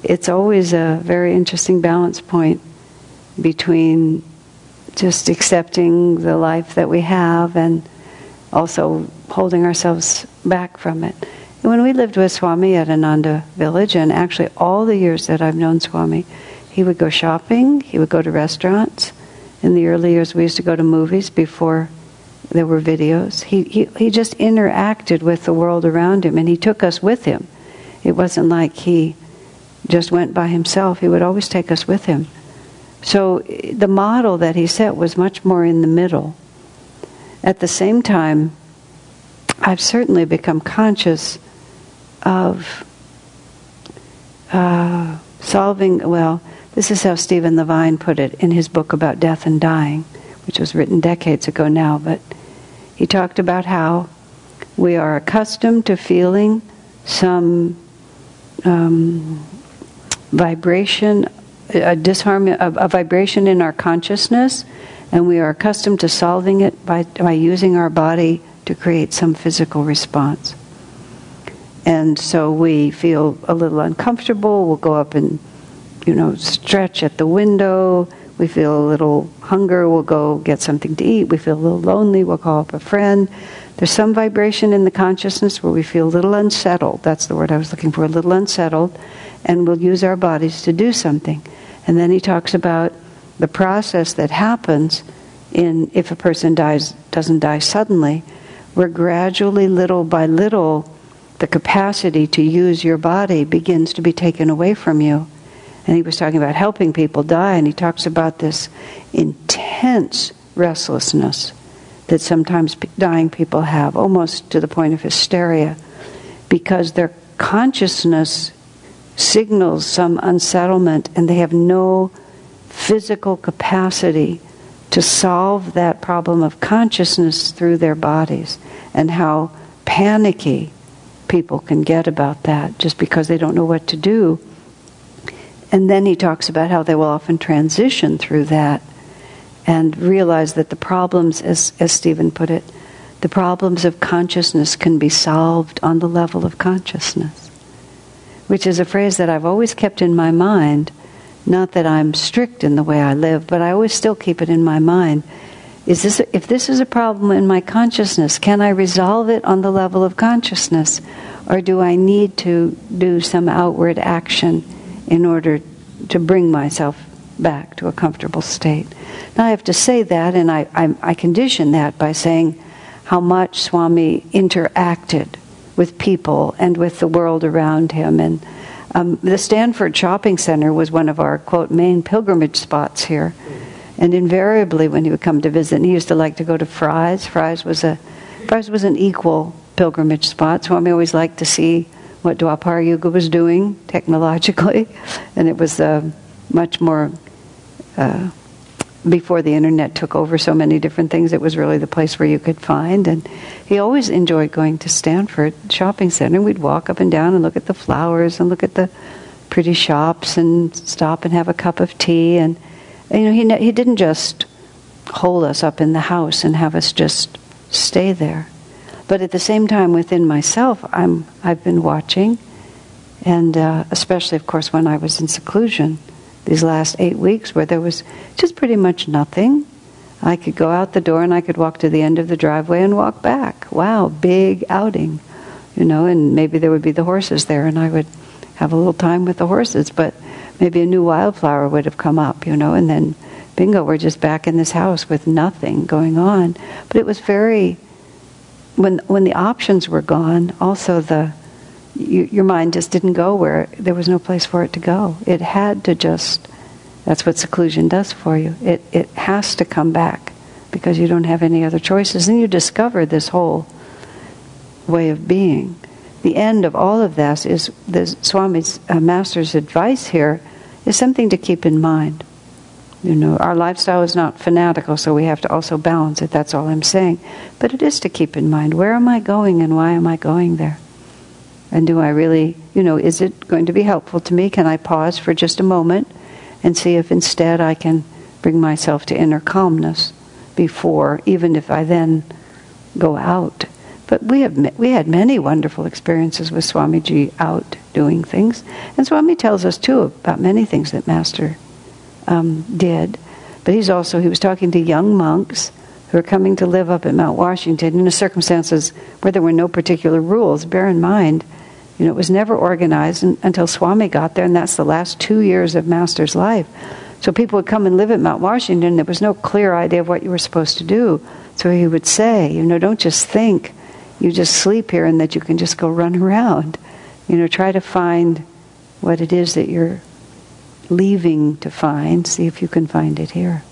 It's always a very interesting balance point between just accepting the life that we have and also holding ourselves back from it. When we lived with Swami at Ananda Village, and actually all the years that I've known Swami, he would go shopping, he would go to restaurants. In the early years, we used to go to movies before there were videos. He, he, he just interacted with the world around him, and he took us with him. It wasn't like he just went by himself, he would always take us with him. So the model that he set was much more in the middle. At the same time, I've certainly become conscious of uh, solving, well, this is how Stephen Levine put it in his book about death and dying, which was written decades ago now, but he talked about how we are accustomed to feeling some um, vibration, a a, a vibration in our consciousness, and we are accustomed to solving it by, by using our body to create some physical response. And so we feel a little uncomfortable, we'll go up and, you know, stretch at the window. We feel a little hunger, we'll go get something to eat. We feel a little lonely, we'll call up a friend. There's some vibration in the consciousness where we feel a little unsettled. That's the word I was looking for, a little unsettled. And we'll use our bodies to do something. And then he talks about the process that happens in if a person dies doesn't die suddenly we're gradually, little by little, the capacity to use your body begins to be taken away from you. And he was talking about helping people die, and he talks about this intense restlessness that sometimes dying people have, almost to the point of hysteria, because their consciousness signals some unsettlement and they have no physical capacity to solve that problem of consciousness through their bodies and how panicky people can get about that just because they don't know what to do. And then he talks about how they will often transition through that and realize that the problems, as, as Stephen put it, the problems of consciousness can be solved on the level of consciousness, which is a phrase that I've always kept in my mind. Not that I'm strict in the way I live, but I always still keep it in my mind. Is this, if this is a problem in my consciousness, can I resolve it on the level of consciousness? Or do I need to do some outward action in order to bring myself back to a comfortable state? Now, I have to say that, and I, I, I condition that by saying how much Swami interacted with people and with the world around him. And um, the Stanford Shopping Center was one of our, quote, main pilgrimage spots here. And invariably, when he would come to visit, and he used to like to go to Fry's. Fry's was a Fry's was an equal pilgrimage spot. Swami always liked to see what Dwapara Yuga was doing technologically, <laughs> and it was uh, much more. Uh, before the internet took over so many different things, it was really the place where you could find. And he always enjoyed going to Stanford Shopping Center. We'd walk up and down and look at the flowers and look at the pretty shops and stop and have a cup of tea. And, you know, he, he didn't just hold us up in the house and have us just stay there. But at the same time, within myself, I'm, I've been watching, and uh, especially, of course, when I was in seclusion these last eight weeks where there was just pretty much nothing. I could go out the door and I could walk to the end of the driveway and walk back. Wow, big outing, you know, and maybe there would be the horses there and I would have a little time with the horses, but maybe a new wildflower would have come up, you know, and then bingo, we're just back in this house with nothing going on. But it was very, when, when the options were gone, also the, you, your mind just didn't go where there was no place for it to go. It had to just, that's what seclusion does for you. It, it has to come back because you don't have any other choices. And you discover this whole way of being. The end of all of this is the Swami's uh, master's advice here is something to keep in mind. You know, our lifestyle is not fanatical, so we have to also balance it. That's all I'm saying. But it is to keep in mind where am I going and why am I going there? And do I really, you know, is it going to be helpful to me? Can I pause for just a moment and see if instead I can bring myself to inner calmness before, even if I then go out? But we have we had many wonderful experiences with Swamiji out doing things, and Swami tells us too about many things that Master um, did. But he's also he was talking to young monks who were coming to live up at Mount Washington in circumstances where there were no particular rules. Bear in mind you know, it was never organized until Swami got there, and that's the last two years of Master's life. So people would come and live at Mount Washington. There was no clear idea of what you were supposed to do. So he would say, you know, don't just think you just sleep here and that you can just go run around. You know, try to find what it is that you're leaving to find. See if you can find it here.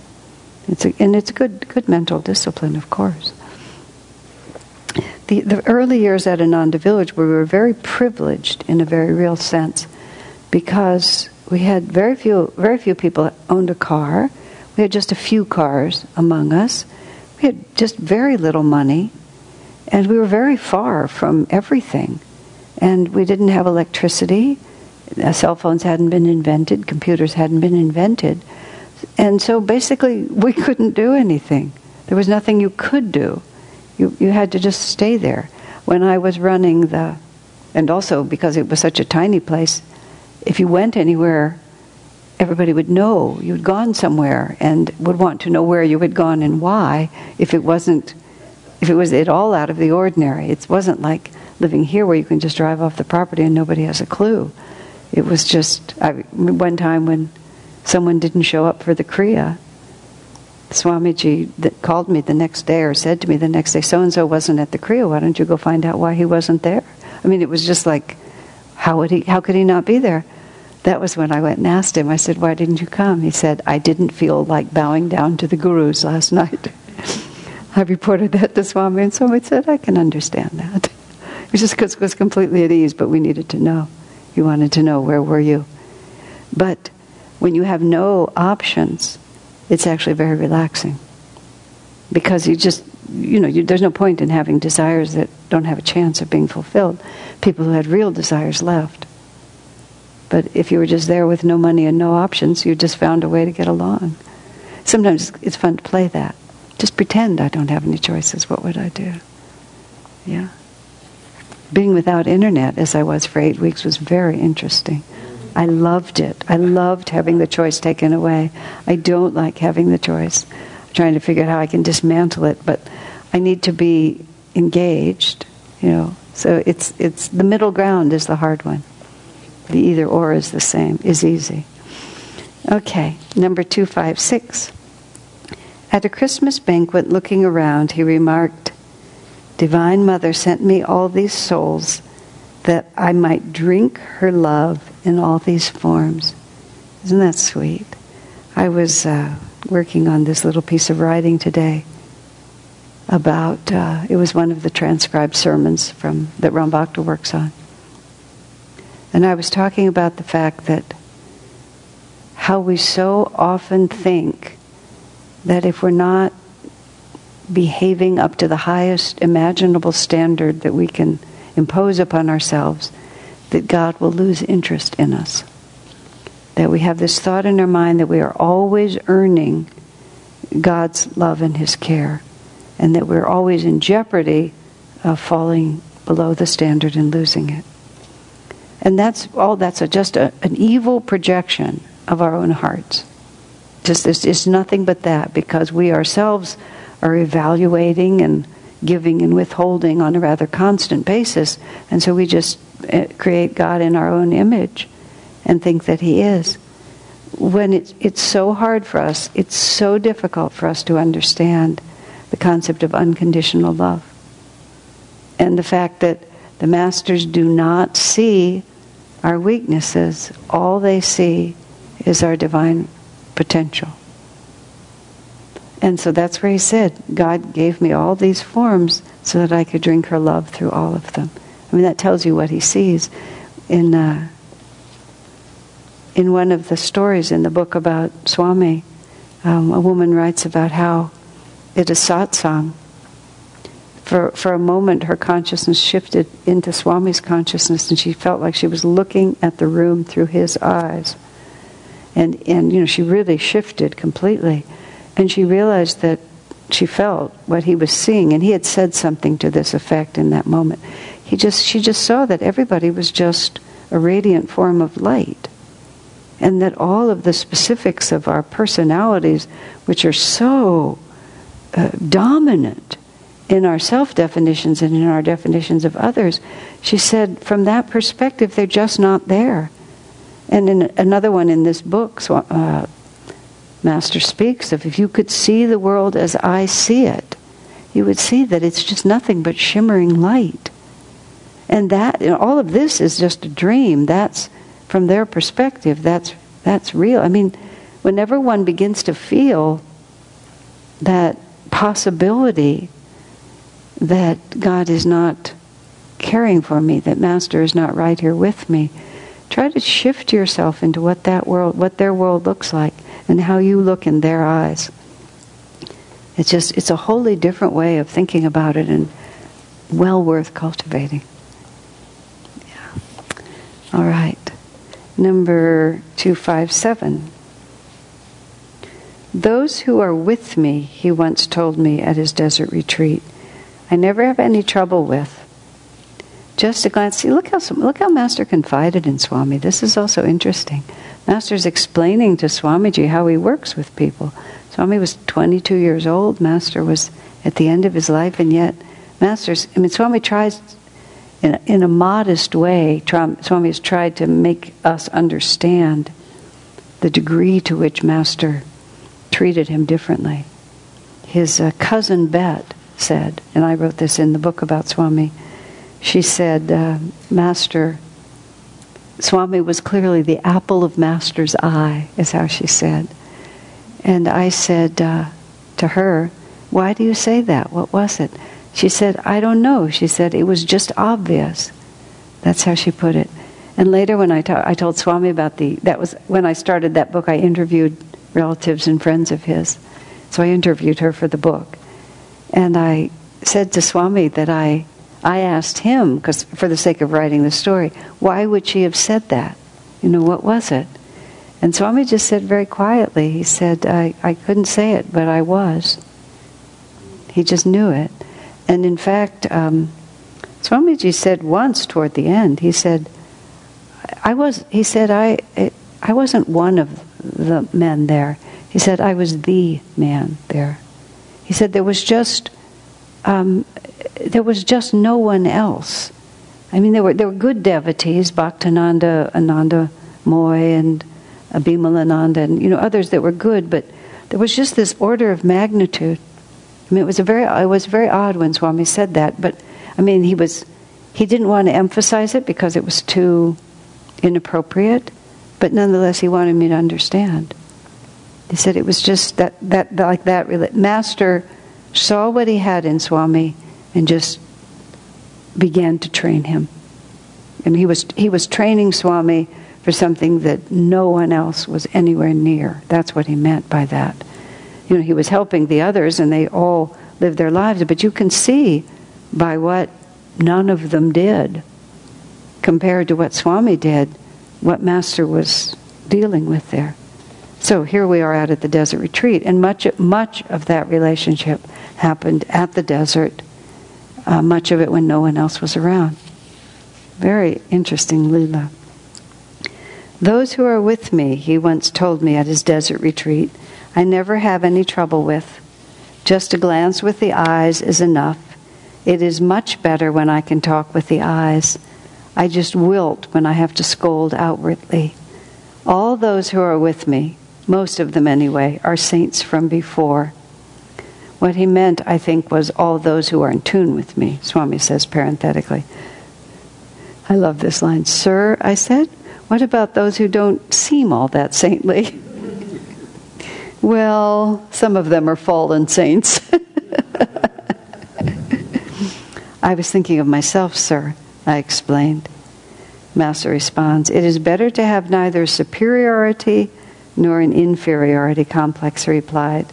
It's a, and it's a good, good mental discipline, of course the, the early years at Ananda Village, we were very privileged in a very real sense because we had very few, very few people owned a car. We had just a few cars among us. We had just very little money, and we were very far from everything. And we didn't have electricity. Uh, cell phones hadn't been invented. Computers hadn't been invented. And so basically, <laughs> we couldn't do anything. There was nothing you could do. You, you had to just stay there. When I was running the, and also because it was such a tiny place, if you went anywhere, everybody would know you'd gone somewhere and would want to know where you had gone and why if it wasn't if it was at all out of the ordinary it wasn't like living here where you can just drive off the property and nobody has a clue it was just I, one time when someone didn't show up for the kriya Swamiji that called me the next day or said to me the next day, so and so wasn't at the Kriya, why don't you go find out why he wasn't there? I mean, it was just like, how would he? How could he not be there? That was when I went and asked him. I said, "Why didn't you come?" He said, "I didn't feel like bowing down to the gurus last <laughs> night." I reported that to Swami, and Swami said, "I can understand that." <laughs> It was just because it was completely at ease, but we needed to know. He wanted to know where were you. But when you have no options, it's actually very relaxing because you just you know you, there's no point in having desires that don't have a chance of being fulfilled people who had real desires left but if you were just there with no money and no options you just found a way to get along sometimes it's fun to play that just pretend i don't have any choices what would i do yeah being without internet as i was for eight weeks was very interesting i loved it i loved having the choice taken away i don't like having the choice trying to figure out how I can dismantle it, but I need to be engaged, you know. So it's it's the middle ground is the hard one. The either or is the same, is easy. Okay, number 256. At a Christmas banquet, looking around, he remarked, Divine Mother sent me all these souls that I might drink her love in all these forms. Isn't that sweet? I was uh, working on this little piece of writing today about uh, it was one of the transcribed sermons from that Ram Bhakta works on. And I was talking about the fact that how we so often think that if we're not behaving up to the highest imaginable standard that we can impose upon ourselves, that God will lose interest in us that we have this thought in our mind that we are always earning God's love and His care, and that we're always in jeopardy of falling below the standard and losing it. And that's all. That's a, just a, an evil projection of our own hearts. Just it's, it's nothing but that because we ourselves are evaluating and giving and withholding on a rather constant basis, and so we just eh, create God in our own image and think that He is. When it's, it's so hard for us, it's so difficult for us to understand the concept of unconditional love. And the fact that the masters do not see our weaknesses, all they see is our divine potential. And so that's where he said, God gave me all these forms so that I could drink her love through all of them. I mean, that tells you what he sees in uh, in one of the stories in the book about Swami, um, a woman writes about how it is satsang, for, for a moment her consciousness shifted into Swami's consciousness and she felt like she was looking at the room through his eyes. And, and you know, she really shifted completely. And she realized that she felt what he was seeing, and he had said something to this effect in that moment. He just, she just saw that everybody was just a radiant form of light and that all of the specifics of our personalities, which are so uh, dominant in our self definitions and in our definitions of others, she said, from that perspective, they're just not there. And in another one in this book, uh, Master speaks of if you could see the world as I see it, you would see that it's just nothing but shimmering light. And that, you know, all of this is just a dream. That's from their perspective, that's, that's real. I mean, whenever one begins to feel that possibility that God is not caring for me, that Master is not right here with me, try to shift yourself into what that world, what their world looks like, and how you look in their eyes. It's just, it's a wholly different way of thinking about it and well worth cultivating. Yeah. All right number 257. Those who are with me, he once told me at his desert retreat, I never have any trouble with. Just a glance. See, look how look how Master confided in Swami. This is also interesting. Master's explaining to Swamiji how he works with people. Swami was 22 years old. Master was at the end of his life, and yet Master's. I mean, Swami tries in a, in a modest way, Swami has tried to make us understand the degree to which Master treated him differently. His uh, cousin Bet said, and I wrote this in the book about Swami, she said, uh, Master, Swami was clearly the apple of Master's eye, is how she said. And I said uh, to her, Why do you say that? What was it? She said, I don't know. She said, It was just obvious. That's how she put it. And later, when I, ta- I told Swami about the, that was when I started that book, I interviewed relatives and friends of his. So I interviewed her for the book. And I said to Swami that I, I asked him, because for the sake of writing the story, why would she have said that? You know, what was it? And Swami just said very quietly, he said, I, I couldn't say it, but I was. He just knew it. And in fact, um, Swamiji said once toward the end, he said, I was, he said, I, I wasn't one of the men there. He said, I was the man there. He said, there was just, um, there was just no one else. I mean, there were, there were good devotees, Bhaktananda, Ananda Moy, and Abhimalananda, and, you know, others that were good, but there was just this order of magnitude. I mean, it was a very, it was very odd when Swami said that, but, I mean, he was, he didn't want to emphasize it because it was too inappropriate, but nonetheless, he wanted me to understand. He said it was just that, that like that. Master saw what he had in Swami and just began to train him. And he was, he was training Swami for something that no one else was anywhere near. That's what he meant by that. You know, he was helping the others and they all lived their lives, but you can see by what none of them did compared to what Swami did, what Master was dealing with there. So here we are out at the desert retreat, and much much of that relationship happened at the desert. Uh, much of it when no one else was around. Very interesting lila. Those who are with me, he once told me at his desert retreat, I never have any trouble with. Just a glance with the eyes is enough. It is much better when I can talk with the eyes. I just wilt when I have to scold outwardly. All those who are with me, most of them anyway, are saints from before. What he meant, I think, was all those who are in tune with me, Swami says parenthetically. I love this line. Sir, I said, what about those who don't seem all that saintly? <laughs> well, some of them are fallen saints. <laughs> I was thinking of myself, sir, I explained. Master responds, It is better to have neither superiority nor an inferiority complex, he replied.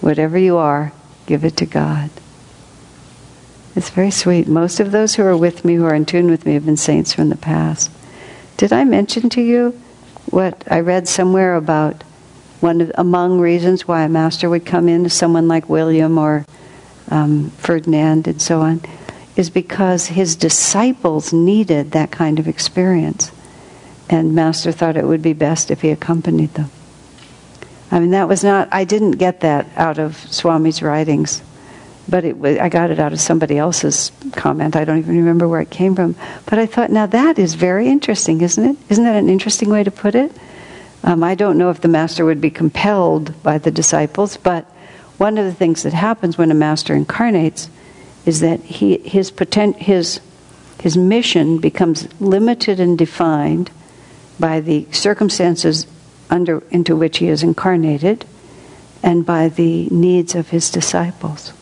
Whatever you are, give it to God. It's very sweet. Most of those who are with me, who are in tune with me, have been saints from the past. Did I mention to you what I read somewhere about one of among reasons why a master would come in to someone like William or um, Ferdinand and so on is because his disciples needed that kind of experience. And Master thought it would be best if he accompanied them. I mean, that was not, I didn't get that out of Swami's writings, but it I got it out of somebody else's comment. I don't even remember where it came from. But I thought, now that is very interesting, isn't it? Isn't that an interesting way to put it? Um, I don't know if the master would be compelled by the disciples, but one of the things that happens when a master incarnates is that he, his, his, his mission becomes limited and defined by the circumstances under, into which he is incarnated and by the needs of his disciples.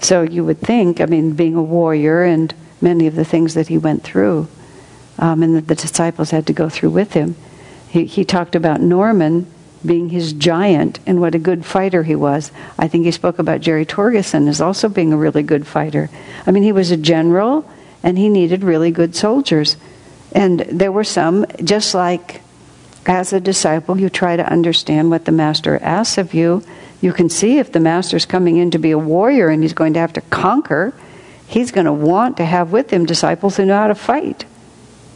So you would think, I mean, being a warrior and many of the things that he went through, um, and that the disciples had to go through with him. He, he talked about Norman being his giant and what a good fighter he was. I think he spoke about Jerry Torgerson as also being a really good fighter. I mean, he was a general and he needed really good soldiers. And there were some, just like as a disciple, you try to understand what the master asks of you. You can see if the master's coming in to be a warrior and he's going to have to conquer, he's going to want to have with him disciples who know how to fight.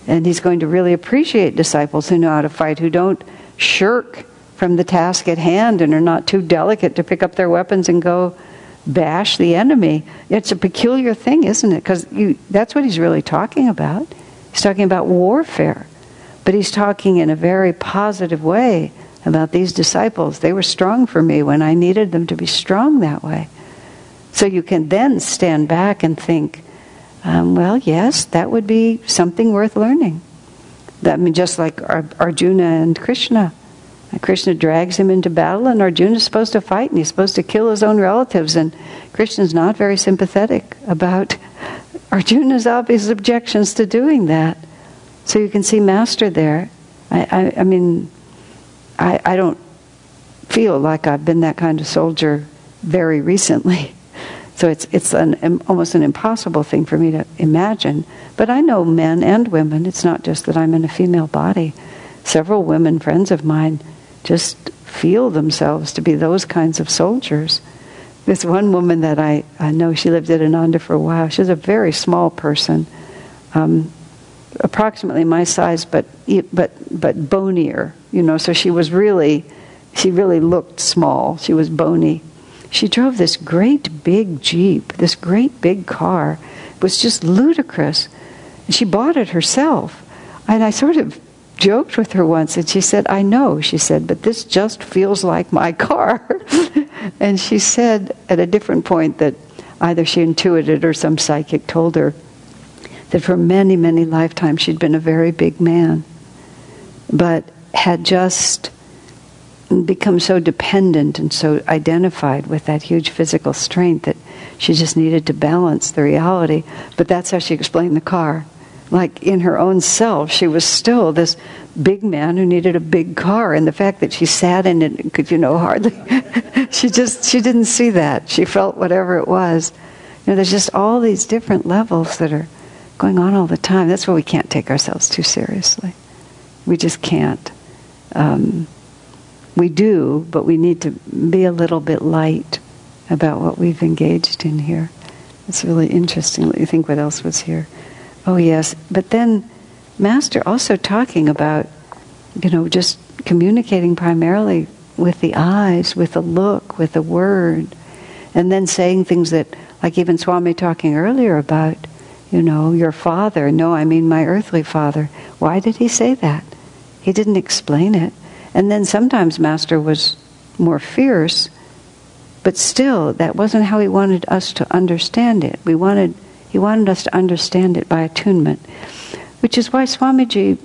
And he's going to really appreciate disciples who know how to fight, who don't shirk from the task at hand and are not too delicate to pick up their weapons and go bash the enemy. It's a peculiar thing, isn't it? Because that's what he's really talking about. He's talking about warfare. But he's talking in a very positive way about these disciples. They were strong for me when I needed them to be strong that way. So you can then stand back and think, Um, well, yes, that would be something worth learning. That, I mean, just like Arjuna and Krishna. Krishna drags him into battle, and Arjuna's supposed to fight, and he's supposed to kill his own relatives. And Krishna's not very sympathetic about <laughs> Arjuna's obvious objections to doing that. So you can see Master there. I, I, I mean, I, I don't feel like I've been that kind of soldier very recently. <laughs> So it's, it's an, almost an impossible thing for me to imagine. But I know men and women. It's not just that I'm in a female body. Several women friends of mine just feel themselves to be those kinds of soldiers. This one woman that I, I know, she lived at Ananda for a while. She was a very small person, um, approximately my size, but but but bonier. You know, so she was really, she really looked small. She was bony, she drove this great big Jeep, this great big car. It was just ludicrous. She bought it herself. And I sort of joked with her once, and she said, I know, she said, but this just feels like my <laughs> car. and she said at a different point that either she intuited or some psychic told her that for many, many lifetimes she'd been a very big man, but had just become so dependent and so identified with that huge physical strength that she just needed to balance the reality. But that's how she explained the car. Like in her own self, she was still this big man who needed a big car, and the fact that she sat in it could, you know, hardly. <laughs> she just she didn't see that. She felt whatever it was. You know, there's just all these different levels that are going on all the time. That's why we can't take ourselves too seriously. We just can't. Um, we do, but we need to be a little bit light about what we've engaged in here. It's really interesting. Let me think what else was here. Oh, yes. But then, Master also talking about, you know, just communicating primarily with the eyes, with a look, with a word, and then saying things that, like even Swami talking earlier about, you know, your father. No, I mean my earthly father. Why did he say that? He didn't explain it. And then sometimes Master was more fierce, but still, that wasn't how he wanted us to understand it. We wanted, he wanted us to understand it by attunement, which is why Swamiji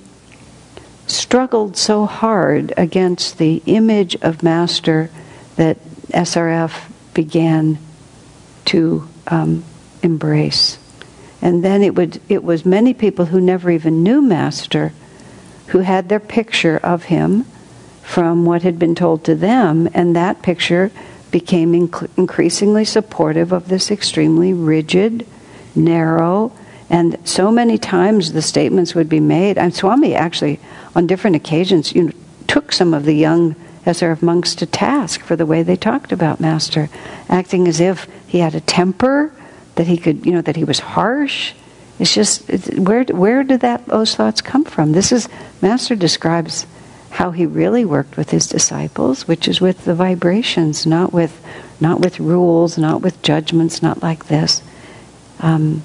struggled so hard against the image of Master that SRF began to um, embrace. And then it would it was many people who never even knew Master who had their picture of him from what had been told to them, and that picture became inc- increasingly supportive of this extremely rigid, narrow, and so many times the statements would be made. And Swami actually, on different occasions, you know, took some of the young SRF monks to task for the way they talked about Master, acting as if he had a temper, that he could, you know, that he was harsh. It's just it's, where where did that those thoughts come from? This is Master describes how he really worked with his disciples, which is with the vibrations, not with, not with rules, not with judgments, not like this. Um,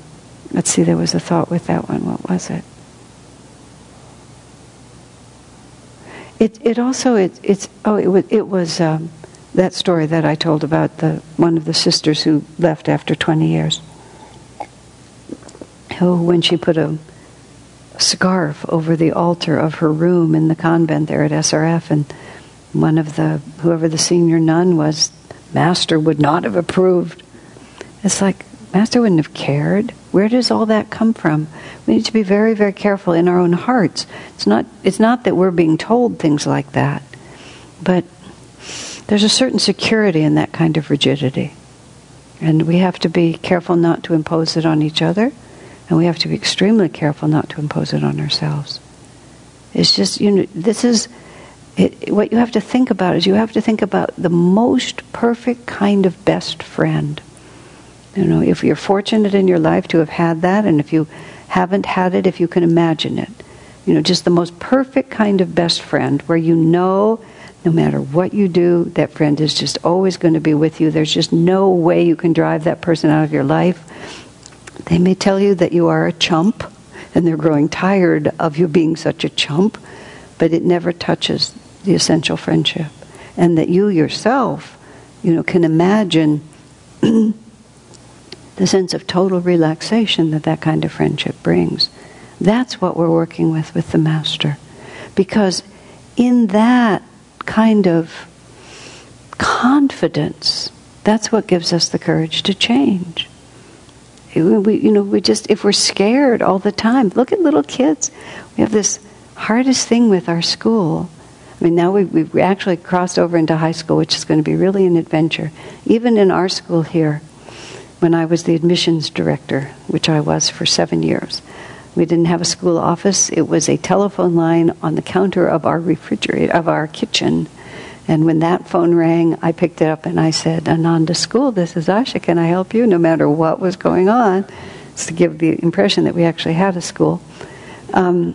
let's see, there was a thought with that one. What was it? It, it also it, it's oh it was it was um, that story that I told about the one of the sisters who left after twenty years. Who, when she put a scarf over the altar of her room in the convent there at SRF, and one of the whoever the senior nun was, Master would not have approved. It's like Master wouldn't have cared. Where does all that come from? We need to be very, very careful in our own hearts. It's not. It's not that we're being told things like that, but there's a certain security in that kind of rigidity, and we have to be careful not to impose it on each other and we have to be extremely careful not to impose it on ourselves. It's just, you know, this is it, what you have to think about is you have to think about the most perfect kind of best friend. You know, if you're fortunate in your life to have had that, and if you haven't had it, if you can imagine it, you know, just the most perfect kind of best friend where you know no matter what you do, that friend is just always going to be with you. There's just no way you can drive that person out of your life. They may tell you that you are a chump and they're growing tired of you being such a chump, but it never touches the essential friendship. And that you yourself, you know, can imagine <clears throat> the sense of total relaxation that that kind of friendship brings. That's what we're working with with the Master. Because in that kind of confidence, that's what gives us the courage to change. We, you know, we just, if we're scared all the time, look at little kids. We have this hardest thing with our school. I mean, now we've, we've actually crossed over into high school, which is going to be really an adventure. Even in our school here, when I was the admissions director, which I was for seven years, we didn't have a school office. It was a telephone line on the counter of our refrigerator, of our kitchen. And when that phone rang, I picked it up and I said, Ananda School, this is Asha, can I help you? No matter what was going on. It's to give the impression that we actually had a school. Um,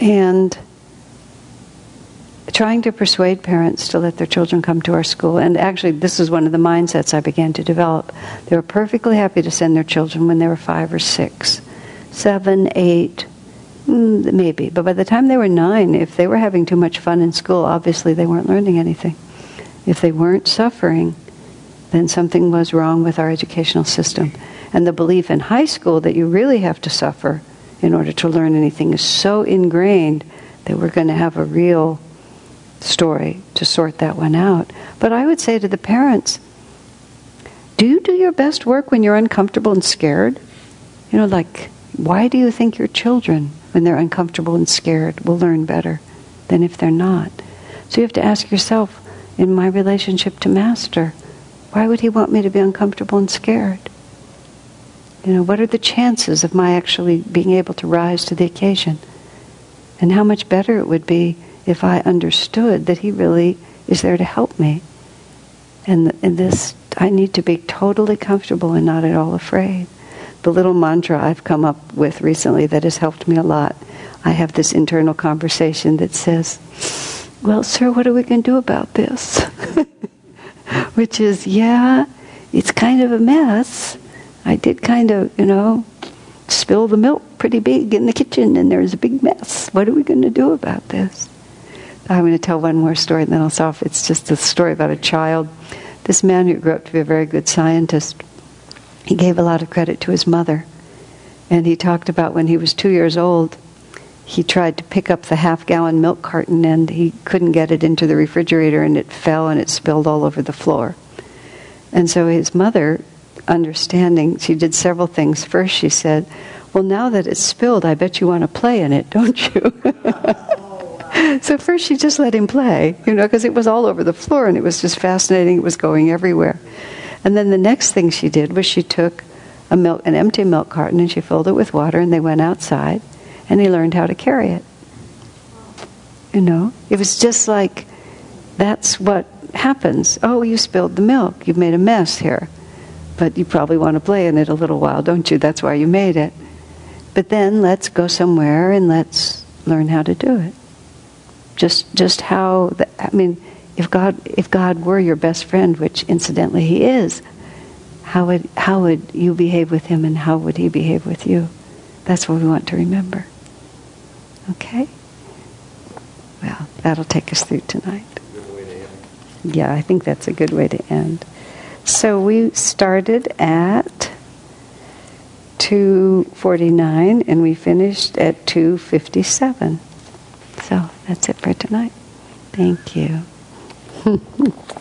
and trying to persuade parents to let their children come to our school. And actually, this is one of the mindsets I began to develop. They were perfectly happy to send their children when they were five or six, seven, eight, Mm, maybe. But by the time they were nine, if they were having too much fun in school, obviously they weren't learning anything. If they weren't suffering, then something was wrong with our educational system. And the belief in high school that you really have to suffer in order to learn anything is so ingrained that we're going to have a real story to sort that one out. But I would say to the parents, do you do your best work when you're uncomfortable and scared? You know, like, why do you think your children when they're uncomfortable and scared will learn better than if they're not. So you have to ask yourself, in my relationship to Master, why would he want me to be uncomfortable and scared? You know, what are the chances of my actually being able to rise to the occasion? And how much better it would be if I understood that he really is there to help me. And in this, I need to be totally comfortable and not at all afraid the little mantra I've come up with recently that has helped me a lot. I have this internal conversation that says, Well, sir, what are we going to do about this? <laughs> Which is, yeah, it's kind of a mess. I did kind of, you know, spill the milk pretty big in the kitchen and there's a big mess. What are we going to do about this? I'm going to tell one more story and then I'll stop. It's just a story about a child. This man who grew up to be a very good scientist he gave a lot of credit to his mother. And he talked about when he was two years old, he tried to pick up the half gallon milk carton and he couldn't get it into the refrigerator and it fell and it spilled all over the floor. And so his mother, understanding, she did several things. First, she said, Well, now that it's spilled, I bet you want to play in it, don't you? <laughs> so first she just let him play, you know, because it was all over the floor and it was just fascinating. It was going everywhere. And then the next thing she did was she took a milk, an empty milk carton and she filled it with water and they went outside and he learned how to carry it. You know, it was just like that's what happens. Oh, you spilled the milk. You've made a mess here. But you probably want to play in it a little while, don't you? That's why you made it. But then let's go somewhere and let's learn how to do it. Just just how the, I mean if God, if God were your best friend, which incidentally He is, how would, how would you behave with Him and how would He behave with you? That's what we want to remember. Okay? Well, that'll take us through tonight. Yeah, I think that's a good way to end. So we started at 249 and we finished at 257. So that's it for tonight. Thank you. Mm-hmm. <laughs>